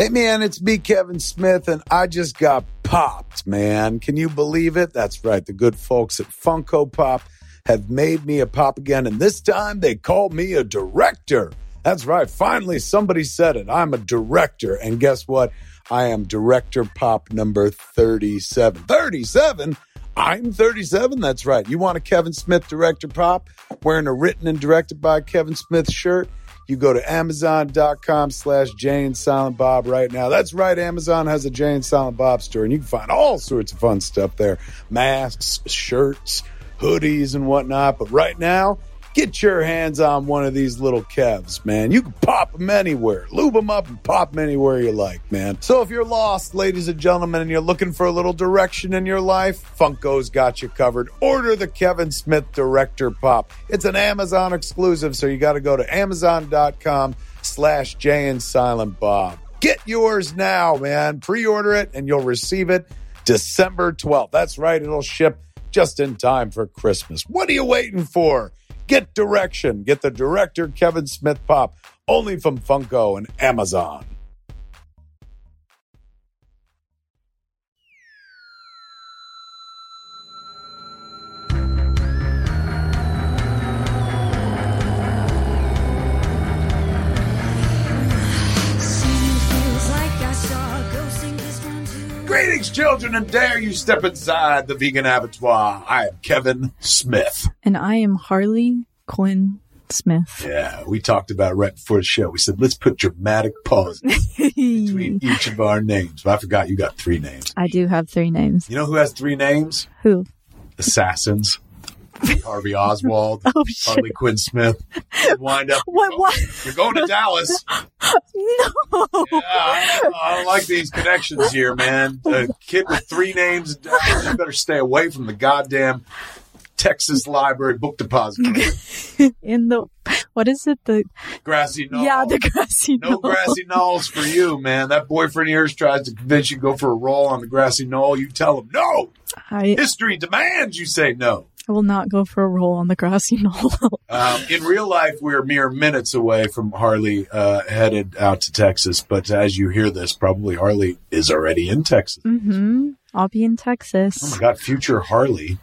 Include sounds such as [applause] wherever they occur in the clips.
Hey man, it's me, Kevin Smith, and I just got popped, man. Can you believe it? That's right. The good folks at Funko Pop have made me a pop again, and this time they called me a director. That's right. Finally, somebody said it. I'm a director. And guess what? I am director pop number 37. 37? I'm 37. That's right. You want a Kevin Smith director pop wearing a written and directed by Kevin Smith shirt? You go to Amazon.com slash Jay and Silent Bob right now. That's right. Amazon has a Jay and Silent Bob store, and you can find all sorts of fun stuff there masks, shirts, hoodies, and whatnot. But right now, get your hands on one of these little Kevs, man. You can pop them anywhere, lube them up, and pop them anywhere you like, man. So if you're lost, ladies and gentlemen, and you're looking for a little direction in your life, Funko's got you covered. Order the Kevin Smith Director Pop. It's an Amazon exclusive, so you got to go to Amazon.com slash Jay and Silent Bob. Get yours now, man. Pre-order it, and you'll receive it December 12th. That's right. It'll ship just in time for Christmas. What are you waiting for? Get direction. Get the director Kevin Smith pop only from Funko and Amazon. Greetings, children, and dare you step inside the vegan abattoir. I am Kevin Smith. And I am Harley Quinn Smith. Yeah, we talked about it right before the show. We said, let's put dramatic pauses between [laughs] each of our names. But I forgot you got three names. I do have three names. You know who has three names? Who? Assassins. Harvey Oswald, [laughs] Oh. Harley Quinn Smith. You wind up. What- what? You're going to Dallas. No. Yeah, oh, I, don't, I don't like these connections here, man. A kid with three names. You better stay away from the goddamn Texas Library Book Depository. [laughs] In the what is it? The Grassy knoll. yeah, the grassy knoll. No grassy knolls for you, man. That boyfriend of yours tries to convince you to go for a roll on the grassy knoll. You tell him no. I, History demands you say no. I will not go for a roll on the grassy [laughs] knoll. Um, in real life, we're mere minutes away from Harley uh, headed out to Texas. But as you hear this, probably Harley is already in Texas. hmm I'll be in Texas. Oh Texas. my God, future Harley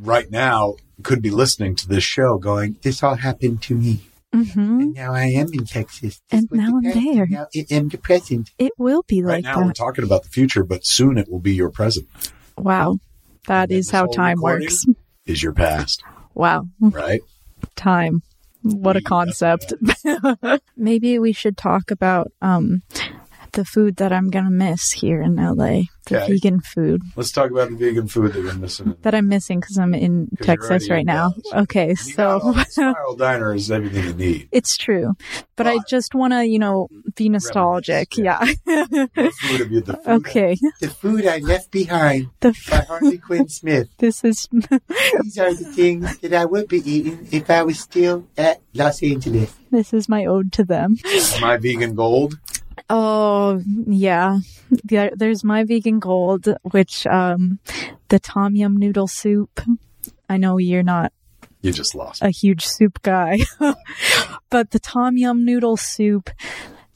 right now could be listening to this show going, This all happened to me. hmm And now I am in Texas. This And now the I'm there. Now I am the present. It will be right like now we're talking about the future, but soon it will be your present, Wow. That And then is this how time works. [laughs] is your past, Wow. right? Time. What a concept. [laughs] Maybe we should talk about um the food that I'm gonna miss here in LA. The Okay. vegan food Let's talk about the vegan food that you're missing. that I'm missing because I'm in Texas right in now. Dallas. Okay, You so Spiral [laughs] Diner is everything you need. it's true, but I just want to, you know, be nostalgic. yeah. Yeah. Food? The food okay. The food I left behind The by f- Harley Quinn Smith. [laughs] this is [laughs] These are the things that I would be eating if I was still at Los Angeles. this is my ode to them. my vegan gold. Oh yeah, there, there's my vegan gold, which um, the tom yum noodle soup. I know you're not You just lost. a huge soup guy, [laughs] but the tom yum noodle soup,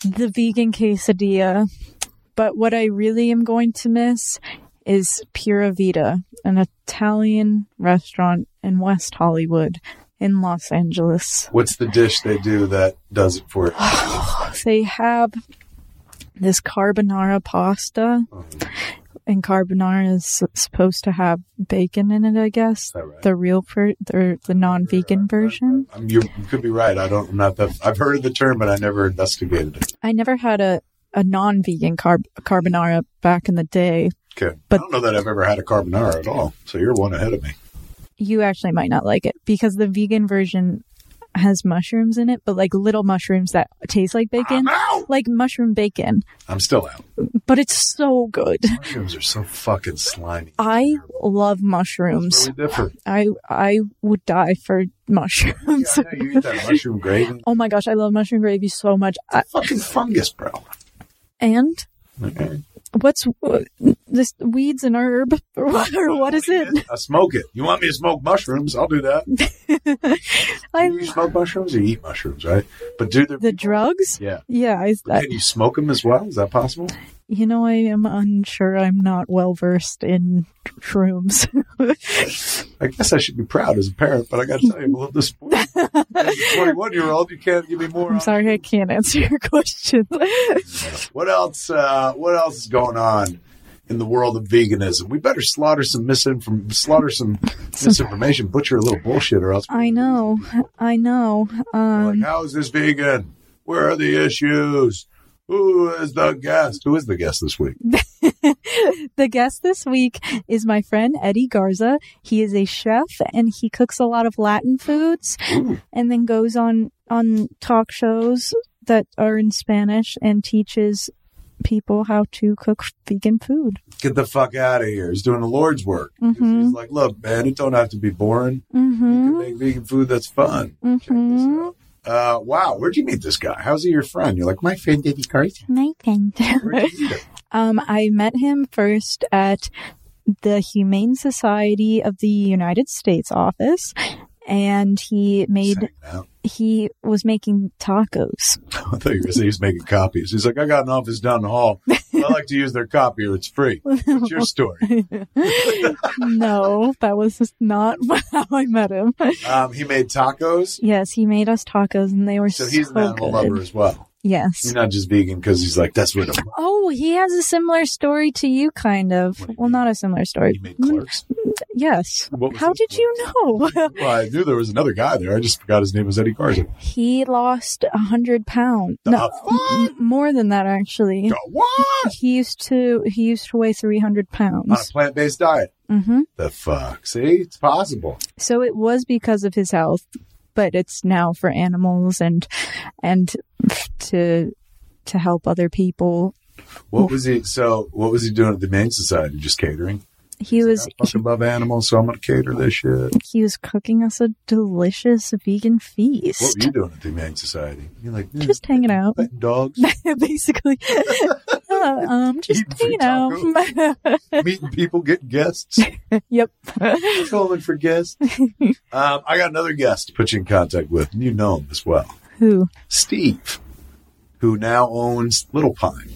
the vegan quesadilla. But what I really am going to miss is Pura Vita, an Italian restaurant in West Hollywood in Los Angeles. What's the dish they do that does it for you? [sighs] They have this carbonara pasta, and carbonara is supposed to have bacon in it. I guess right? the real ver- the the non-vegan version. Um, you could be right. I don't. I'm not that. I've heard of the term, but I never investigated it. I never had a a non-vegan carb carbonara back in the day. Okay. But- I don't know that I've ever had a carbonara at all. So you're one ahead of me. You actually might not like it because the vegan version has mushrooms in it, but like little mushrooms that taste like bacon. Like mushroom bacon. I'm still out. But it's so good. Mushrooms are so fucking slimy. I love mushrooms. Different. I I would die for Yeah, mushrooms. I know you eat that mushroom gravy. [laughs] oh my gosh, I love mushroom gravy so much. I, Fucking fungus, bro. and Okay. What's uh, this weed's and herb [laughs] or what, or what is it? I smoke it. You want me to smoke mushrooms? I'll do that. [laughs] I you smoke mushrooms or you eat mushrooms, right? But do the the drugs. yeah. Yeah, I, I, Can you smoke them as well? Is that possible? You know, I am unsure. I'm not well versed in shrooms. [laughs] I guess I should be proud as a parent, but I got to tell you, I'm a little disappointed. 21 year old, you can't give me more. I'm sorry, I can't answer your question. [laughs] What else? Uh, what else is going on in the world of veganism? We better slaughter some misinform, slaughter some misinformation, butcher a little bullshit, or else. I know, I know. Um, like, how is this vegan? Where are the issues? Who is the guest? Who is the guest this week? [laughs] the guest this week is my friend Eddie Garza. He is a chef and he cooks a lot of Latin foods Ooh. and then goes on on talk shows that are in Spanish and teaches people how to cook vegan food. Get the fuck out of here. He's doing the Lord's work. Mhm. He's like, look, man, it don't have to be boring. You Mhm. can make vegan food that's fun. Mhm. out. Uh, wow, where'd you meet this guy? How's he your friend? You're like, My friend Eddie Garza. My friend. where'd you meet him? [laughs] Um, I met him first at the Humane Society of the United States office, and he made he was making tacos. [laughs] I thought you were going to say he's making copies. He's like, I got an office down the hall. [laughs] I like to use their copier. It's free. What's your story? [laughs] no, that was just not [laughs] how I met him. Um, he made tacos. Yes, he made us tacos, and they were So so, he's an animal good. lover as well. Yes. He's not just vegan because he's like, that's what I'm. Oh, he has a similar story to you, kind of. Well, mean? not a similar story. He made clerks. Yes. What was How did you know? [laughs] Well, I knew there was another guy there. I just forgot his name was Eddie Garza. he lost a hundred pounds. The No, m- more than that actually. Go, What? He used to he used to weigh three hundred pounds. On a plant based diet. hmm The fuck? See? It's possible. So it was because of his health, but it's now for animals and and to to help other people. What was he? So, what was he doing at the Humane Society? Just catering? He was I fucking love animals, so I'm going to cater this shit. he was cooking us a delicious vegan feast. What were you doing at the Humane Society? You're like, "Hmm, Just hanging out. [laughs] dogs, [laughs] Basically, [laughs] Uh, [laughs] um, just you know, [laughs] meeting people, getting guests, [laughs] yep. calling for guests. Um, I got another guest to put you in contact with, and you know him as well. Who? Steve, who now owns Little Pine.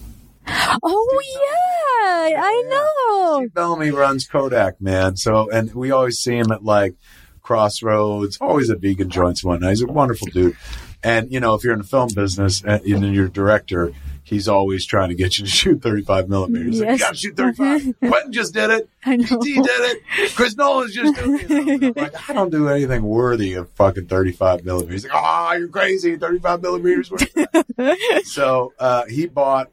Oh yeah, I know. Steve Bellamy runs Kodak, man. So, and we always see him at like Crossroads, always at vegan joints whatnot. He's a wonderful dude. And, you know, if you're in the film business and and you're a director, he's always trying to get you to shoot 35 millimeters. He's Like, you Yes. got to shoot 35. [laughs] Quentin just did it. I know. PT did it. Chris Nolan's just doing it. I'm like, I don't do anything worthy of fucking 35 millimeters. He's like, ah, you're crazy. 35 millimeters. worth of that." [laughs] so, uh, he bought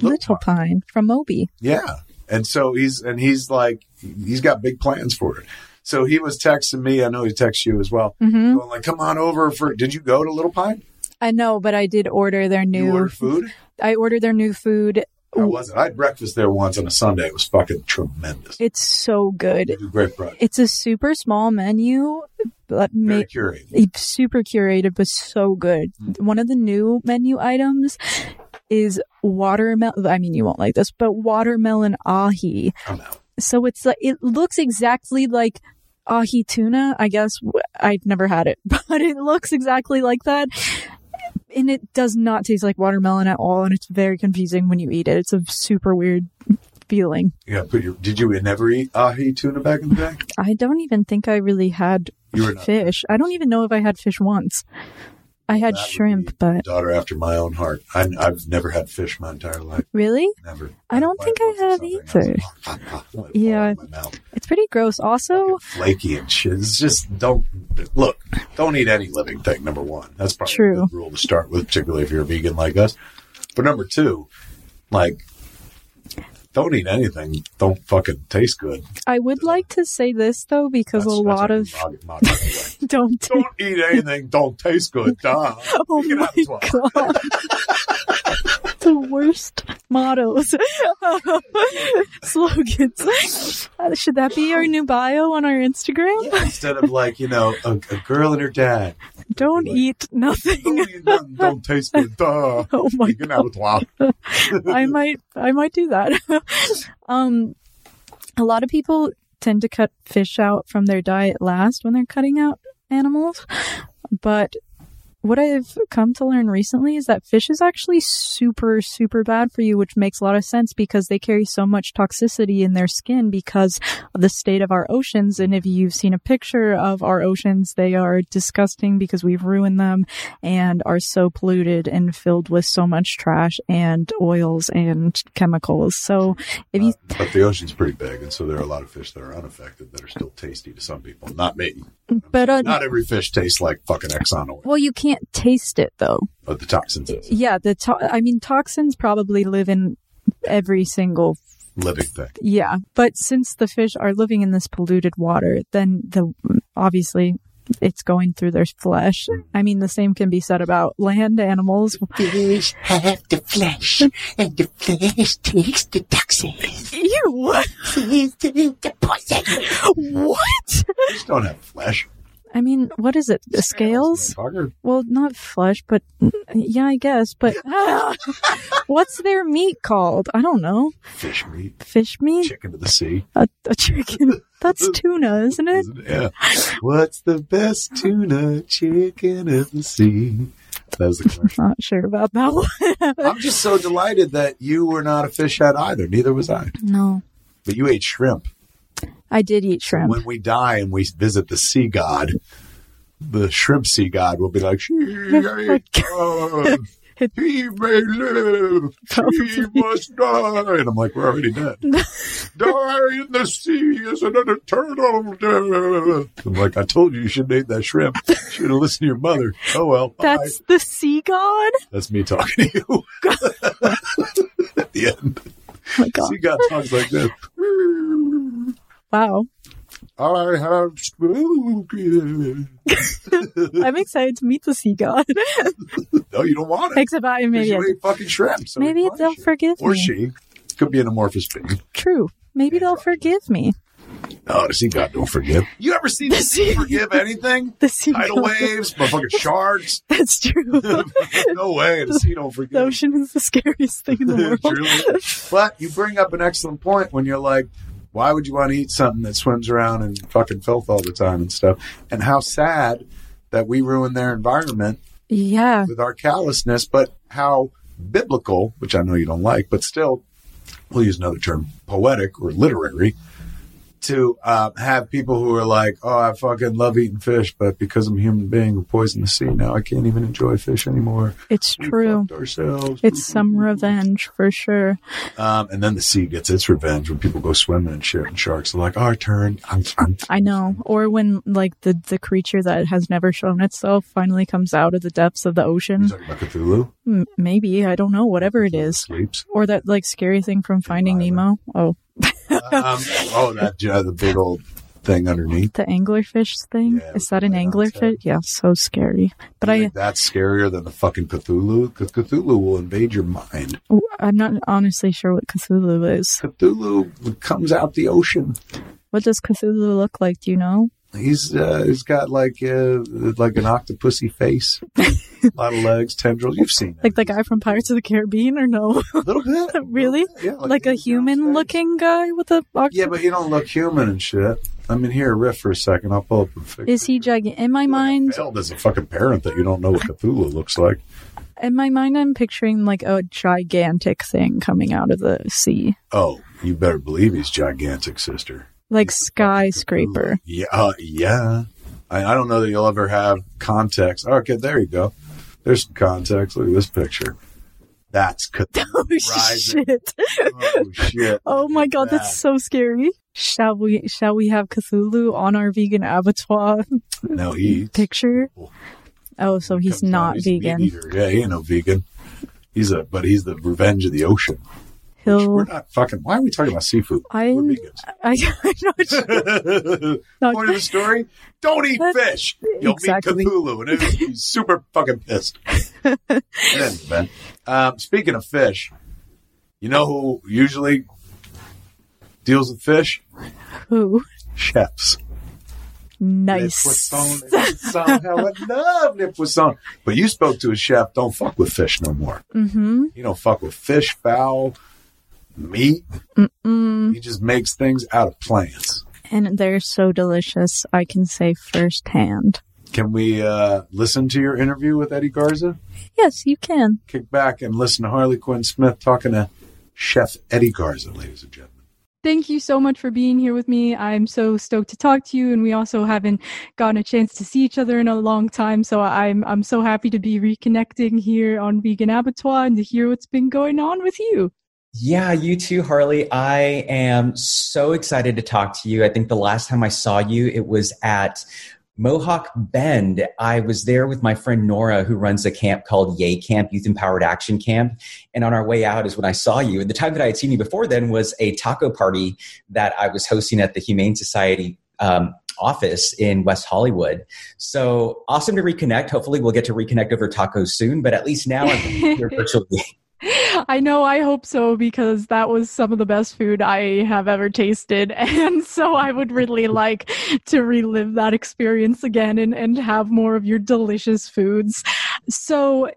Little Pine from Moby. yeah. And so he's and he's like he's got big plans for it. So he was texting me. I know he texts you as well. hmm Going like, come on over for. Did you go to Little Pine? I know, but I did order their You new. ordered food. I ordered their new food. How was it? I had breakfast there once on a Sunday. It was fucking tremendous. It's so good. They great bread. It's a super small menu, but ma- curated. it's super curated, but so good. Mm. One of the new menu items is watermelon. I mean, you won't like this, but watermelon ahi. I'm out. So it's like it looks exactly like ahi tuna. I guess I've never had it, [laughs] but it looks exactly like that. And it does not taste like watermelon at all, and it's very confusing when you eat it. It's a super weird feeling. Yeah, put your. Did you never eat ahi tuna back in the day? I don't even think I really had You fish. I don't even know if I had fish once. I had That shrimp, but Daughter after my own heart. I, I've never had fish my entire life. really, Never. I don't think I have once or something. [laughs] I was like, let it fall Yeah. out of my mouth. it's pretty gross. Also, flaky and shit. It's just don't look. Don't eat any living thing. Number one, that's probably True. a good rule to start with, particularly if you're a vegan like us. But number two, like, don't eat anything. Don't fucking taste good. I would like to say this though, because a lot of you mock it- mock it anyway. [laughs] don't. don't eat anything. Don't taste good. Duh. [laughs] Oh my have this one. god, [laughs] [laughs] the worst. mottos, [laughs] slogans. Uh, Should that be our new bio on our Instagram? Instead of like, you know, a, a girl and her dad. Don't eat nothing. Don't, eat nothing, don't taste good. [laughs] Duh. Oh my You can have it, wow. I might I might do that. um a lot of people tend to cut fish out from their diet last when they're cutting out animals. But what I've come to learn recently is that fish is actually super, super bad for you, which makes a lot of sense because they carry so much toxicity in their skin because of the state of our oceans. And if you've seen a picture of our oceans, they are disgusting because we've ruined them and are so polluted and filled with so much trash and oils and chemicals. So if you, Uh, but the ocean's pretty big, and so there are a lot of fish that are unaffected that are still tasty to some people. Not me. But, uh, Not every fish tastes like fucking Exxon oil, well, you can't taste it though. but the toxins is Yeah, the to- I mean toxins probably live in every single living thing. yeah, but since the fish are living in this polluted water, then the obviously it's going through their flesh. I mean the same can be said about land animals. [laughs] Fish have the flesh, and the flesh takes the toxins. Ew. Fish the poison. What? Fish don't have flesh. I mean, what is it? The scales? Motherfucker. Well, not flesh, but yeah, I guess. But ah! [laughs] what's their meat called? I don't know. Fish meat. Fish meat? Chicken to the sea. A, a chicken. That's tuna, isn't it? [laughs] Yeah. What's the best tuna chicken of the sea? That was the [laughs] commercial. Not sure about that [laughs] one. I'm just so delighted that you were not a fish head either. Neither was I. no, But you ate shrimp. I did eat shrimp. When we die and we visit the sea god, the shrimp sea god will be like, [laughs] He may live. Probably. must die. And I'm like, we're already dead. [laughs] die in the sea as an eternal death. I'm like, I told you you should eat that shrimp. You should have listened to your mother. Oh well. Bye. That's the sea god. That's me talking to you. [laughs] At the end. Oh my god! Sea god talks like this. Wow, I have. [laughs] I'm excited to meet the sea god. [laughs] No, you don't want it. Except I maybe you ate fucking shrimp. So maybe they'll you. forgive Or me. Or she. Could be an amorphous being. True. Maybe they'll forgive me. Oh, the sea god don't forgive. You ever seen the sea [laughs] forgive anything? The sea Tidal god. waves, motherfucking sharks. That's true. no way, the sea don't forgive. the ocean is the scariest thing in the world. But you bring up an excellent point when you're like, why would you want to eat something that swims around in fucking filth all the time and stuff? And how sad that we ruin their environment yeah. with our callousness, but how biblical, which I know you don't like, but still, we'll use another term, poetic or literary, to uh, have people who are like, oh, I fucking love eating fish, but because I'm a human being who poisoned the sea, now I can't even enjoy fish anymore. It's We true. ourselves. It's some revenge for sure. Um, and then the sea gets its revenge when people go swimming and shit, and sharks are like, our turn. I'm, I'm I know. Or when like the the creature that has never shown itself finally comes out of the depths of the ocean. talking about Cthulhu? M- maybe I don't know. Whatever it is. Sleeps. Or that like scary thing from Finding Nemo. Oh, [laughs] um, oh, that uh, the big old thing underneath. the anglerfish thing. Yeah, is that an anglerfish? Yeah, so scary. But I, think that's scarier than the fucking Cthulhu because Cthulhu will invade your mind. I'm not honestly sure what Cthulhu is. Cthulhu comes out the ocean. What does Cthulhu look like? Do you know? He's uh, he's got like uh, like an octopusy face, [laughs] a [laughs] lot of legs, tendrils. You've seen it. Like the guy from Pirates of the Caribbean, or no? a little [laughs] bit, really? yeah, Like a human-looking guy with a octopus? Yeah, but you don't look human and shit. I mean, here, riff for a second. I'll pull up a picture. Is he gigantic? In my mind, failed as a fucking parent that you don't know what Cthulhu looks like. in my mind, I'm picturing like a gigantic thing coming out of the sea, Oh, you better believe he's gigantic, sister. like skyscraper. Yeah, uh, yeah. I, I don't know that you'll ever have context. Okay, there you go. There's some context. Look at this picture. That's [laughs] Cthulhu Oh rising. shit! Oh shit! [laughs] Oh my god, that. that's so scary. Shall we? Shall we have Cthulhu on our vegan abattoir [laughs] no. He picture? Oh, oh so he's not he's vegan. Yeah, he ain't no vegan. He's a, but he's the revenge of the ocean. He'll. We're not fucking. Why are we talking about seafood? I'm- We're vegans. [laughs] I, sure. [laughs] Not- Point of the story: Don't eat fish. You'll Exactly. meet Cthulhu, and it'll [laughs] super fucking pissed. then, um, speaking of fish, You know who usually deals with fish? Who? Chefs. Nice. poisson, le poisson. Hell, I love le. But you spoke to a chef. Don't fuck with fish no more. mm-hmm. You don't fuck with fish, fowl, meat. Mm-mm. He just makes things out of plants. And they're so delicious, I can say firsthand. Can we uh, listen to your interview with Eddie Garza? Yes, you can. Kick back and listen to Harley Quinn Smith talking to Chef Eddie Garza, ladies and gentlemen. Thank you so much for being here with me. I'm so stoked to talk to you, and we also haven't gotten a chance to see each other in a long time. So I'm I'm so happy to be reconnecting here on Vegan Abattoir and to hear what's been going on with you. Yeah, you too, Harley. I am so excited to talk to you. I think the last time I saw you, it was at Mohawk Bend. I was there with my friend Nora, who runs a camp called YEA Camp, Youth Empowered Action Camp. And on our way out is when I saw you. And the time that I had seen you before then was a taco party that I was hosting at the Humane Society um, office in West Hollywood. So awesome to reconnect. Hopefully, we'll get to reconnect over tacos soon, but at least now I'm [laughs] here virtually. I know, I hope so, because that was some of the best food I have ever tasted. [laughs] And so I would really like to relive that experience again and, and have more of your delicious foods. So,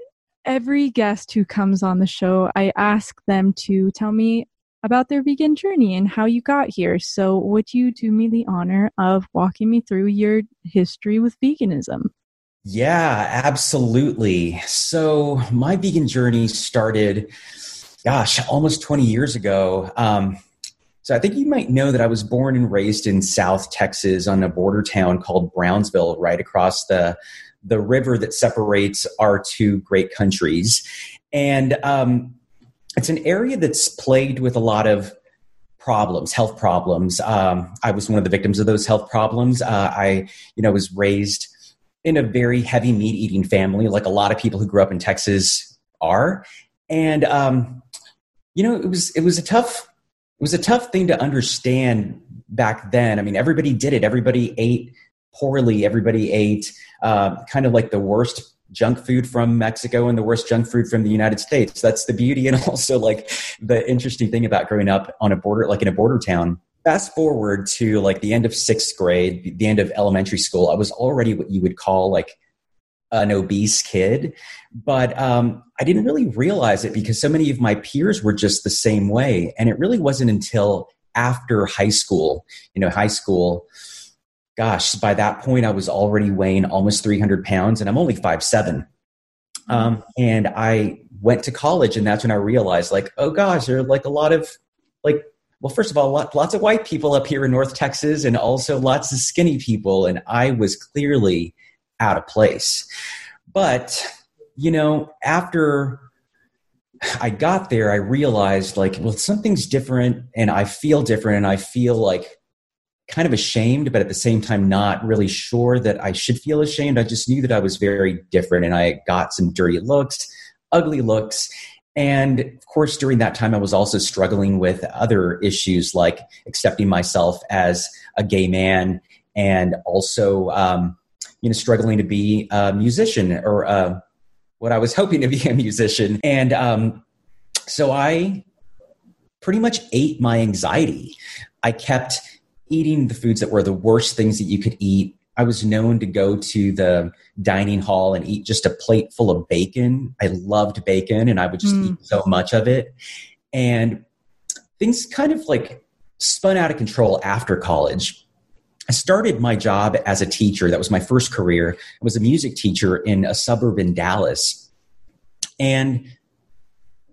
every guest who comes on the show, I ask them to tell me about their vegan journey and how you got here. So, would you do me the honor of walking me through your history with veganism? Yeah, absolutely. So my vegan journey started, gosh, almost 20 years ago. Um, so I think you might know that I was born and raised in South Texas on a border town called Brownsville, right across the the river that separates our two great countries. And um, it's an area that's plagued with a lot of problems, health problems. Um, I was one of the victims of those health problems. Uh, I, you know, was raised in a very heavy meat eating family, like a lot of people who grew up in Texas are. And um, you know, it was it was a tough it was a tough thing to understand back then. I mean, everybody did it. Everybody ate poorly. Everybody ate uh, kind of like the worst junk food from Mexico and the worst junk food from the United States. That's the beauty and [laughs] also like the interesting thing about growing up on a border, like in a border town. Fast forward to like the end of sixth grade, the end of elementary school, I was already what you would call like an obese kid, but um, I didn't really realize it because so many of my peers were just the same way. And it really wasn't until after high school, you know, high school, gosh, by that point, I was already weighing almost 300 pounds and I'm only five seven. Um, and I went to college, and that's when I realized, like, oh gosh, there are like a lot of, like, well, first of all, lot, lots of white people up here in North Texas, and also lots of skinny people, and I was clearly out of place. But you know, after I got there, I realized, like, well, something's different, and I feel different, and I feel like kind of ashamed, but at the same time, not really sure that I should feel ashamed. I just knew that I was very different and I got some dirty looks, ugly looks. And of course, during that time, I was also struggling with other issues like accepting myself as a gay man and also, um, you know, struggling to be a musician or uh, what I was hoping to be a musician. And um, so I pretty much ate my anxiety. I kept eating the foods that were the worst things that you could eat. I was known to go to the dining hall and eat just a plate full of bacon. I loved bacon and I would just Mm. eat so much of it. And things kind of like spun out of control after college. I started my job as a teacher. That was my first career. I was a music teacher in a suburb in Dallas. And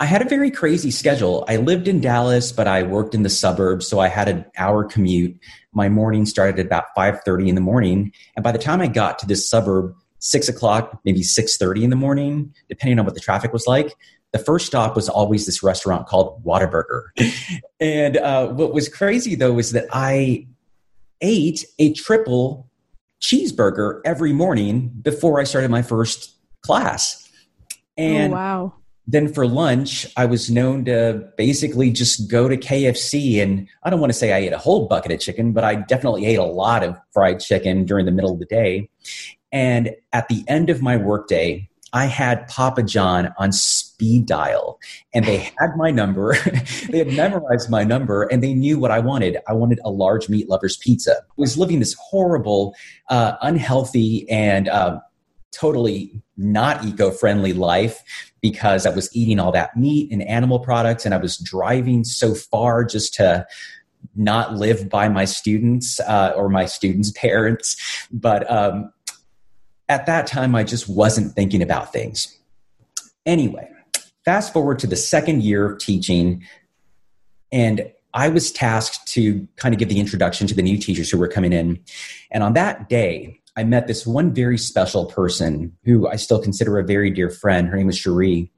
I had a very crazy schedule. I lived in Dallas, but I worked in the suburbs, so I had an hour commute. My morning started at about five thirty in the morning, and by the time I got to this suburb, six o'clock, maybe six thirty in the morning, depending on what the traffic was like. The first stop was always this restaurant called Whataburger, [laughs] and uh, what was crazy though was that I ate a triple cheeseburger every morning before I started my first class, and oh, wow. Then for lunch, I was known to basically just go to KFC. And I don't want to say I ate a whole bucket of chicken, but I definitely ate a lot of fried chicken during the middle of the day. And at the end of my workday, I had Papa John on speed dial. And they had my number, [laughs] they had memorized my number, and they knew what I wanted. I wanted a large meat lover's pizza. I was living this horrible, uh, unhealthy, and uh, totally not eco friendly life because I was eating all that meat and animal products, and I was driving so far just to not live by my students uh, or my students' [laughs] parents. But um, at that time, I just wasn't thinking about things. Anyway, fast forward to the second year of teaching, and I was tasked to kind of give the introduction to the new teachers who were coming in. And on that day, I met this one very special person who I still consider a very dear friend. Her name was Cherie.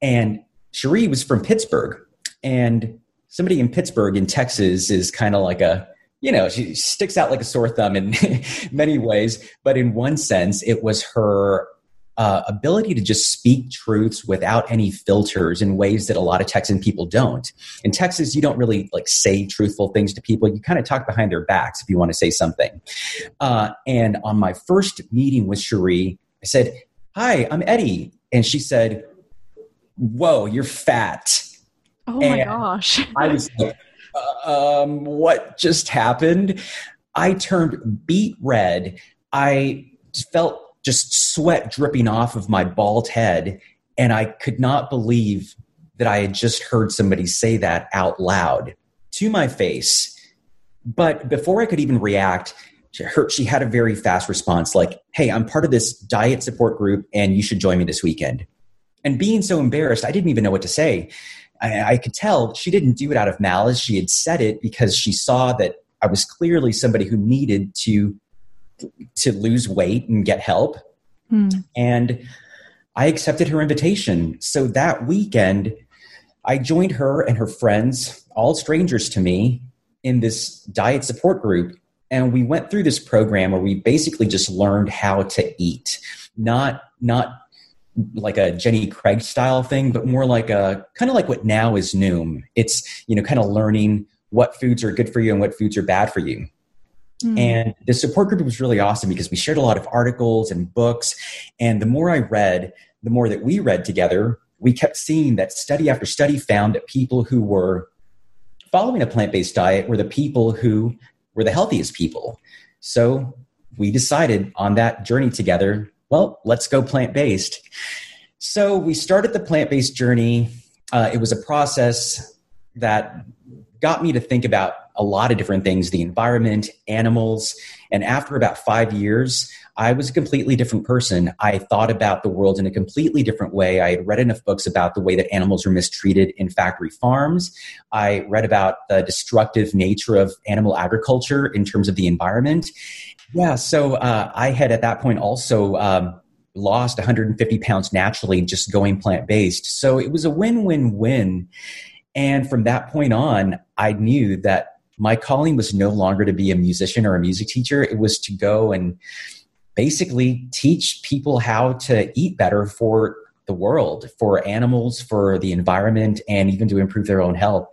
And Cherie was from Pittsburgh. And somebody in Pittsburgh in Texas is kind of like a you know, she sticks out like a sore thumb in [laughs] many ways. But in one sense, it was her uh, ability to just speak truths without any filters in ways that a lot of Texan people don't. In Texas, you don't really like say truthful things to people. You kind of talk behind their backs if you want to say something. Uh, and on my first meeting with Cherie, I said, "Hi, I'm Eddie," and she said, "Whoa, you're fat." Oh my and gosh! [laughs] I was like, um, what just happened? I turned beet red. I felt just sweat dripping off of my bald head, and I could not believe that I had just heard somebody say that out loud to my face. But before I could even react, she had a very fast response like, Hey, I'm part of this diet support group, and you should join me this weekend. And being so embarrassed, I didn't even know what to say. I, I could tell she didn't do it out of malice. She had said it because she saw that I was clearly somebody who needed to to lose weight and get help. Hmm. And I accepted her invitation. So that weekend, I joined her and her friends, all strangers to me, in this diet support group. And we went through this program where we basically just learned how to eat, not not like a Jenny Craig style thing, but more like a kind of like what now is Noom. It's, you know, kind of learning what foods are good for you and what foods are bad for you. Mm. And the support group was really awesome because we shared a lot of articles and books. And the more I read, the more that we read together, we kept seeing that study after study found that people who were following a plant based diet were the people who were the healthiest people. So we decided on that journey together well, let's go plant based. So we started the plant based journey. Uh, it was a process that got me to think about a lot of different things the environment, animals. And after about five years, I was a completely different person. I thought about the world in a completely different way. I had read enough books about the way that animals are mistreated in factory farms. I read about the destructive nature of animal agriculture in terms of the environment. Yeah, so uh, I had at that point also um, lost 150 pounds naturally just going plant based. So it was a win win win. And from that point on, I knew that my calling was no longer to be a musician or a music teacher. It was to go and basically teach people how to eat better for the world, for animals, for the environment, and even to improve their own health.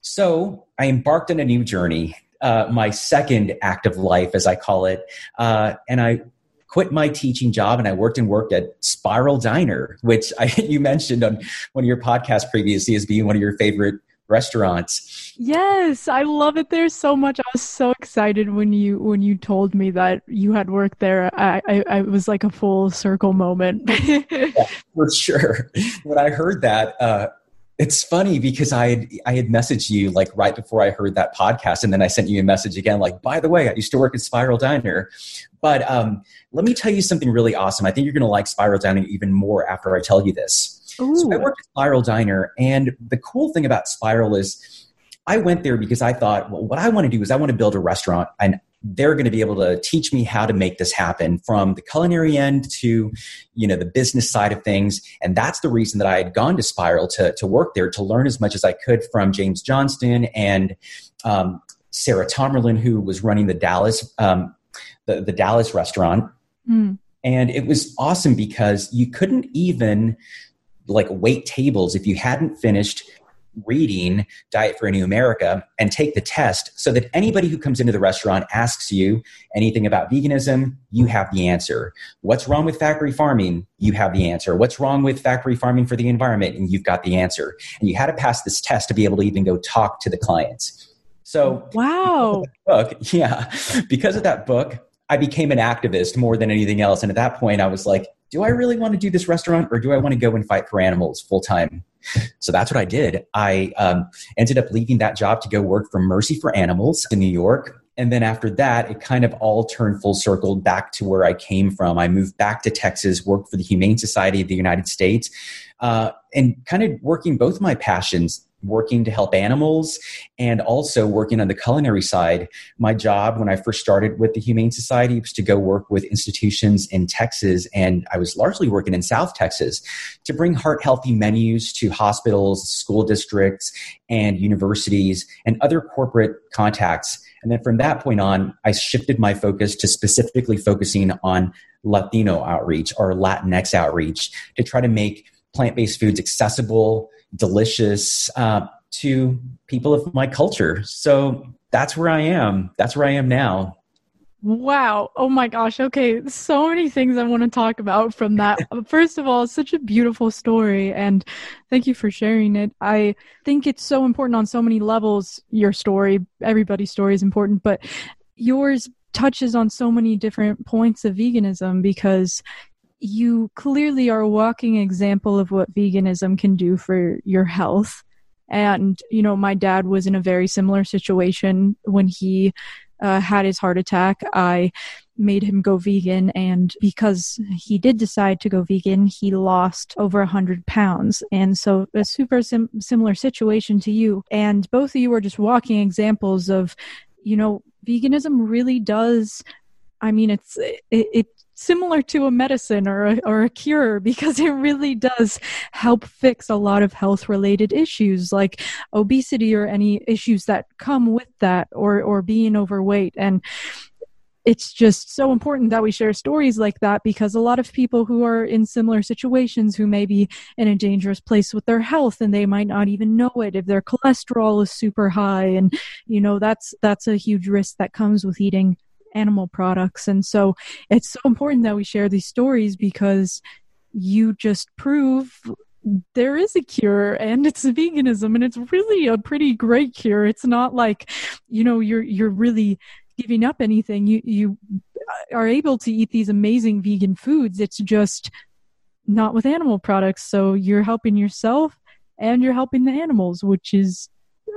So I embarked on a new journey uh, my second active life, as I call it. Uh, and I quit my teaching job and I worked and worked at Spiral Diner, which I, [laughs] you mentioned on one of your podcasts previously as being one of your favorite restaurants. Yes, I love it there so much. I was so excited when you when you told me that you had worked there. I I, I was like a full circle moment. [laughs] yeah, for sure. When I heard that, uh, it's funny because I had I had messaged you like right before I heard that podcast, and then I sent you a message again, like, by the way, I used to work at Spiral Diner. But um, let me tell you something really awesome. I think you're going to like Spiral Diner even more after I tell you this. Ooh. So I worked at Spiral Diner, and the cool thing about Spiral is I went there because I thought, well, what I want to do is I want to build a restaurant, and they're going to be able to teach me how to make this happen from the culinary end to you know the business side of things and that's the reason that i had gone to spiral to, to work there to learn as much as i could from james johnston and um, sarah tomerlin who was running the dallas um, the, the dallas restaurant mm. and it was awesome because you couldn't even like wait tables if you hadn't finished reading Diet for a New America and take the test so that anybody who comes into the restaurant asks you anything about veganism, you have the answer. What's wrong with factory farming? You have the answer. What's wrong with factory farming for the environment? And you've got the answer. And you had to pass this test to be able to even go talk to the clients. So, wow. Book, yeah. Because of that book, I became an activist more than anything else. And at that point, I was like, do I really want to do this restaurant or do I want to go and fight for animals full time? So that's what I did. I um, ended up leaving that job to go work for Mercy for Animals in New York. And then after that, it kind of all turned full circle back to where I came from. I moved back to Texas, worked for the Humane Society of the United States, uh, and kind of working both my passions working to help animals and also working on the culinary side. My job when I first started with the Humane Society was to go work with institutions in Texas, and I was largely working in South Texas to bring heart healthy menus to hospitals, school districts, and universities and other corporate contacts. And then from that point on, I shifted my focus to specifically focusing on Latino outreach or Latinx outreach to try to make plant based foods accessible delicious uh, to people of my culture. So that's where I am. That's where I am now. Wow. Oh my gosh. Okay. So many things I want to talk about from that. [laughs] First of all, such a beautiful story and thank you for sharing it. I think it's so important on so many levels. Your story, everybody's story is important, but yours touches on so many different points of veganism because you clearly are a walking example of what veganism can do for your health. And, you know, my dad was in a very similar situation when he uh, had his heart attack. I made him go vegan. And because he did decide to go vegan, he lost over 100 pounds. And so, a super sim- similar situation to you. And both of you are just walking examples of, you know, veganism really does. I mean, it's it, it similar to a medicine or a, or a cure because it really does help fix a lot of health related issues like obesity or any issues that come with that or or being overweight. And it's just so important that we share stories like that because a lot of people who are in similar situations who may be in a dangerous place with their health and they might not even know it if their cholesterol is super high and you know that's that's a huge risk that comes with eating animal products. And so it's so important that we share these stories because you just prove there is a cure and it's veganism and it's really a pretty great cure. It's not like, you know, you're you're really giving up anything. You you are able to eat these amazing vegan foods. It's just not with animal products. So you're helping yourself and you're helping the animals, which is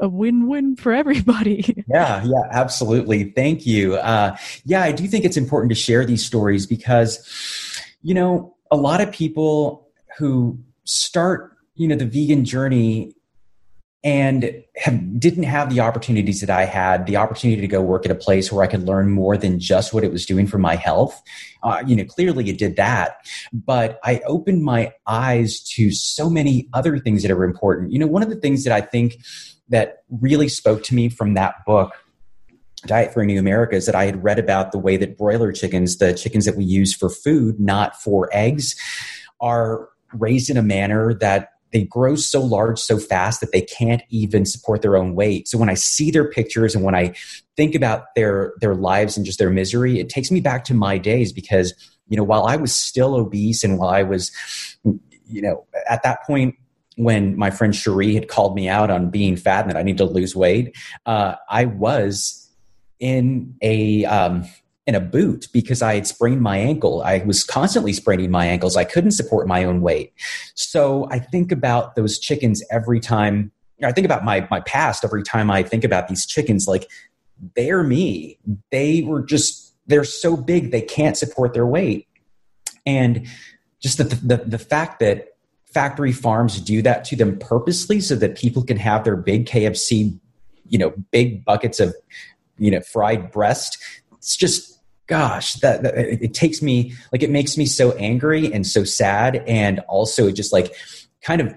a win-win for everybody. [laughs] yeah, yeah, absolutely. Thank you. Uh, yeah, I do think it's important to share these stories because, you know, a lot of people who start, you know, the vegan journey and have, didn't have the opportunities that I had, the opportunity to go work at a place where I could learn more than just what it was doing for my health. Uh, you know, clearly it did that, but I opened my eyes to so many other things that are important. You know, one of the things that I think that really spoke to me from that book Diet for a New America is that I had read about the way that broiler chickens, the chickens that we use for food, not for eggs, are raised in a manner that they grow so large so fast that they can't even support their own weight. So when I see their pictures and when I think about their their lives and just their misery, it takes me back to my days because you know while I was still obese and while I was you know at that point when my friend Cherie had called me out on being fat and that I need to lose weight, uh, I was in a um, in a boot because I had sprained my ankle. I was constantly spraining my ankles. I couldn't support my own weight. So I think about those chickens every time. I think about my my past every time I think about these chickens. Like they're me. They were just they're so big they can't support their weight, and just the the, the fact that factory farms do that to them purposely so that people can have their big KFC, you know, big buckets of, you know, fried breast. It's just, gosh, that, that it takes me like it makes me so angry and so sad, and also it just like kind of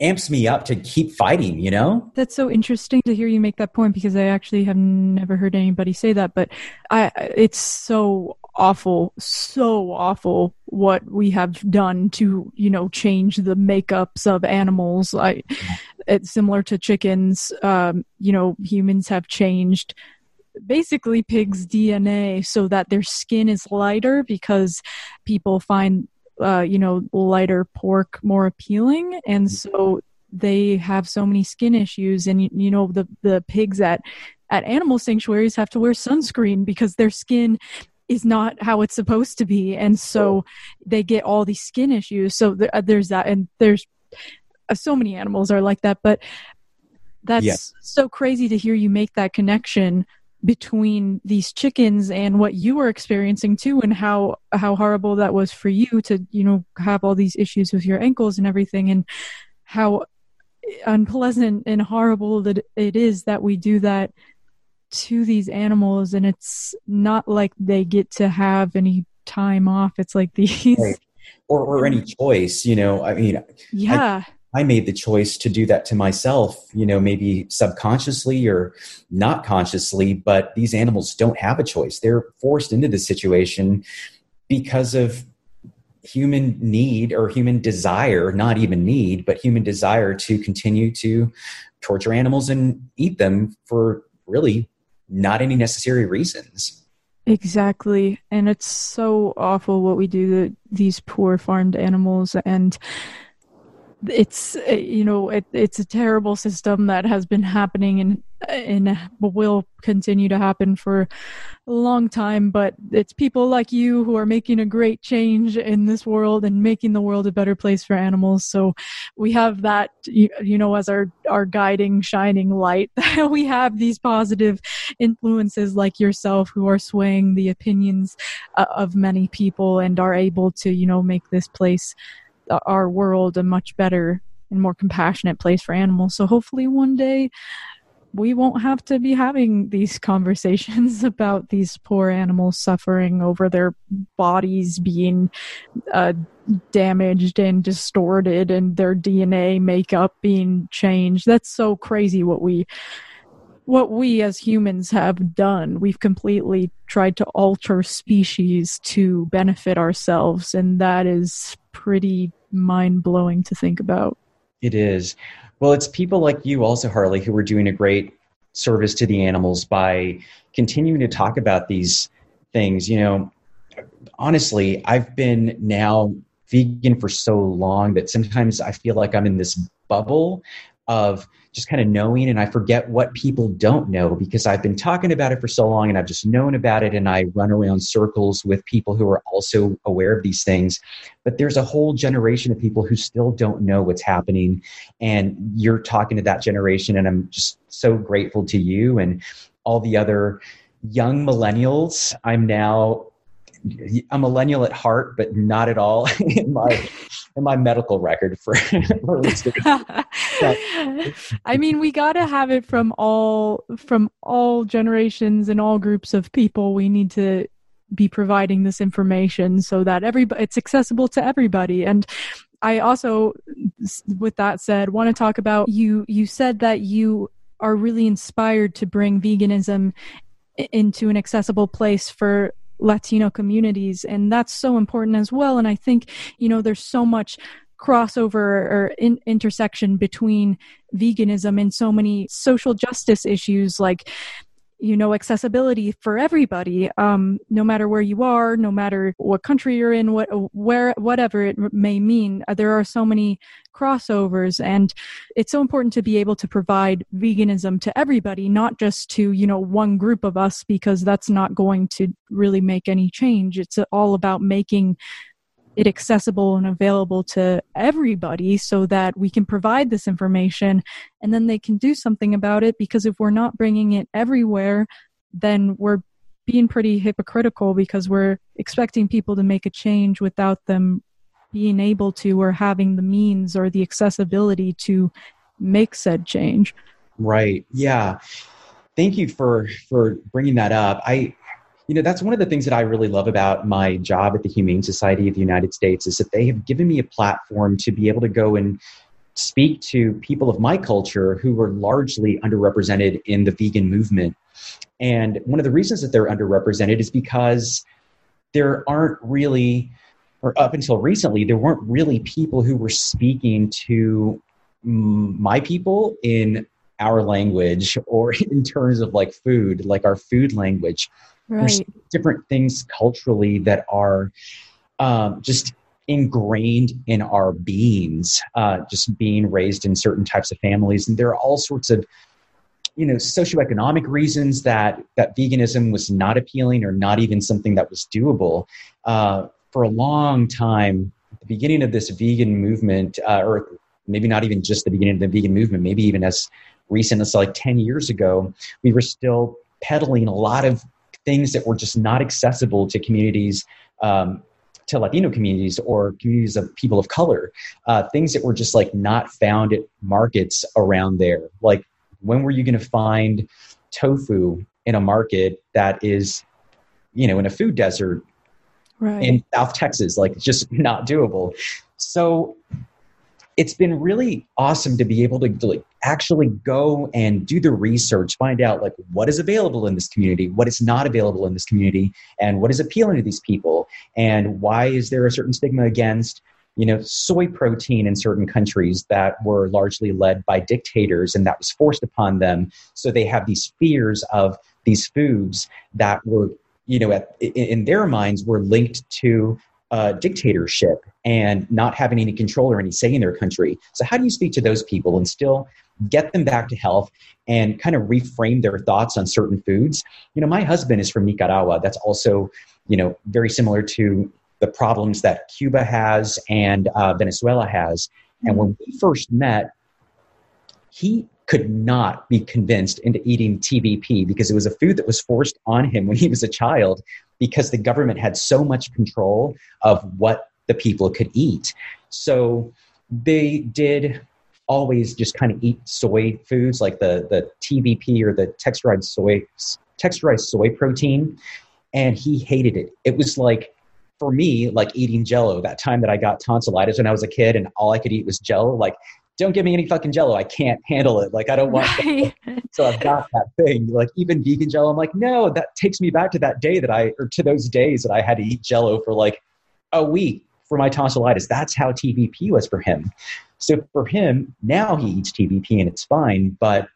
amps me up to keep fighting, you know? That's so interesting to hear you make that point because I actually have never heard anybody say that, but I it's so awful, so awful what we have done to, you know, change the makeups of animals. I it's similar to chickens, um, you know, humans have changed basically pigs DNA so that their skin is lighter because people find uh, you know, lighter pork more appealing, and mm-hmm. so they have so many skin issues. And you, you know, the the pigs at at animal sanctuaries have to wear sunscreen because their skin is not how it's supposed to be, and so they get all these skin issues. So th- uh, there's that, and there's uh, so many animals are like that, but that's yeah. so crazy to hear you make that connection between these chickens and what you were experiencing too and how how horrible that was for you to you know have all these issues with your ankles and everything and how unpleasant and horrible that it is that we do that to these animals and it's not like they get to have any time off it's like these right. or or any [laughs] choice you know i mean yeah I, I made the choice to do that to myself, you know, maybe subconsciously or not consciously, but these animals don't have a choice. They're forced into this situation because of human need or human desire, not even need, but human desire to continue to torture animals and eat them for really not any necessary reasons. Exactly. And it's so awful what we do to these poor farmed animals. And it's uh, you know it, it's a terrible system that has been happening and and will continue to happen for a long time but it's people like you who are making a great change in this world and making the world a better place for animals. So we have that you, you know as our our guiding shining light. [laughs] We have these positive influences like yourself who are swaying the opinions uh, of many people and are able to you know make this place our world a much better and more compassionate place for animals. So hopefully one day we won't have to be having these [laughs] conversations [laughs] about these poor animals suffering over their bodies being uh, damaged and distorted and their DNA makeup being changed. That's so crazy what we what we as humans have done. We've completely tried to alter species to benefit ourselves and that is pretty mind blowing to think about. It is. Well, it's people like you also, Harley, who are doing a great service to the animals by continuing to talk about these things. You know, honestly, I've been now vegan for so long that sometimes I feel like I'm in this bubble of just kind of knowing and I forget what people don't know because I've been talking about it for so long and I've just known about it and I run around circles with people who are also aware of these things. But there's a whole generation of people who still don't know what's happening and you're talking to that generation and I'm just so grateful to you and all the other young millennials. I'm now a millennial at heart, but not at all [laughs] in my in my medical record for, for [laughs] I mean, we got to have it from all from all generations and all groups of people. We need to be providing this information so that everybody it's accessible to everybody and I also with that said want to talk about you you said that you are really inspired to bring veganism into an accessible place for Latino communities. And that's so important as well. And I think, you know, there's so much crossover or in, intersection between veganism and so many social justice issues like you know accessibility for everybody um, no matter where you are no matter what country you're in what where whatever it may mean uh, there are so many crossovers. And it's so important to be able to provide veganism to everybody not just to you know one group of us because that's not going to really make any change. It's all about making it accessible and available to everybody so that we can provide this information and then they can do something about it because if we're not bringing it everywhere then we're being pretty hypocritical because we're expecting people to make a change without them being able to or having the means or the accessibility to make said change. Right. Yeah. Thank you for for bringing that up. I you know that's one of the things that i really love about my job at the humane society of the united states is that they have given me a platform to be able to go and speak to people of my culture who were largely underrepresented in the vegan movement. And one of the reasons that they're underrepresented is because there aren't really, or up until recently, there weren't really people who were speaking to my people in our language or [laughs] in terms of like food, like our food language. Right. There's different things culturally that are um, just ingrained in our beings, uh, just being raised in certain types of families. And there are all sorts of you know socioeconomic reasons that that veganism was not appealing or not even something that was doable uh, for a long time the beginning of this vegan movement uh, or maybe not even just the beginning of the vegan movement maybe even as recent as like 10 years ago we were still peddling a lot of things that were just not accessible to communities um, to Latino communities or communities of people of color, uh, things that were just like not found at markets around there. Like, when were you going to find tofu in a market that is, you know, in a food desert Right. in South Texas? Like, just not doable. So, it's been really awesome to be able to, like actually go and do the research find out like what is available in this community what is not available in this community and what is appealing to these people and why is there a certain stigma against you know soy protein in certain countries that were largely led by dictators and that was forced upon them? So they have these fears of these foods that were you know at, in their minds were linked to uh, dictatorship and not having any control or any say in their country. So, how do you speak to those people and still get them back to health and kind of reframe their thoughts on certain foods? You know, my husband is from Nicaragua. That's also, you know, very similar to the problems that Cuba has and uh, Venezuela has. And when we first met, he could not be convinced into eating TVP because it was a food that was forced on him when he was a child because the government had so much control of what the people could eat. So they did always just kind of eat soy foods like the, the TVP or the texturized soy texturized soy protein and he hated it. It was like for me like eating jello that time that I got tonsillitis when I was a kid and all I could eat was jello like don't give me any fucking jello. I can't handle it. Like I don't want Right. so I've got that thing. Like even vegan jello, I'm like, no, that takes me back to that day that I or to those days that I had to eat jello for like a week for my tonsillitis. That's how TVP was for him. So for him, now he eats TVP and it's fine. But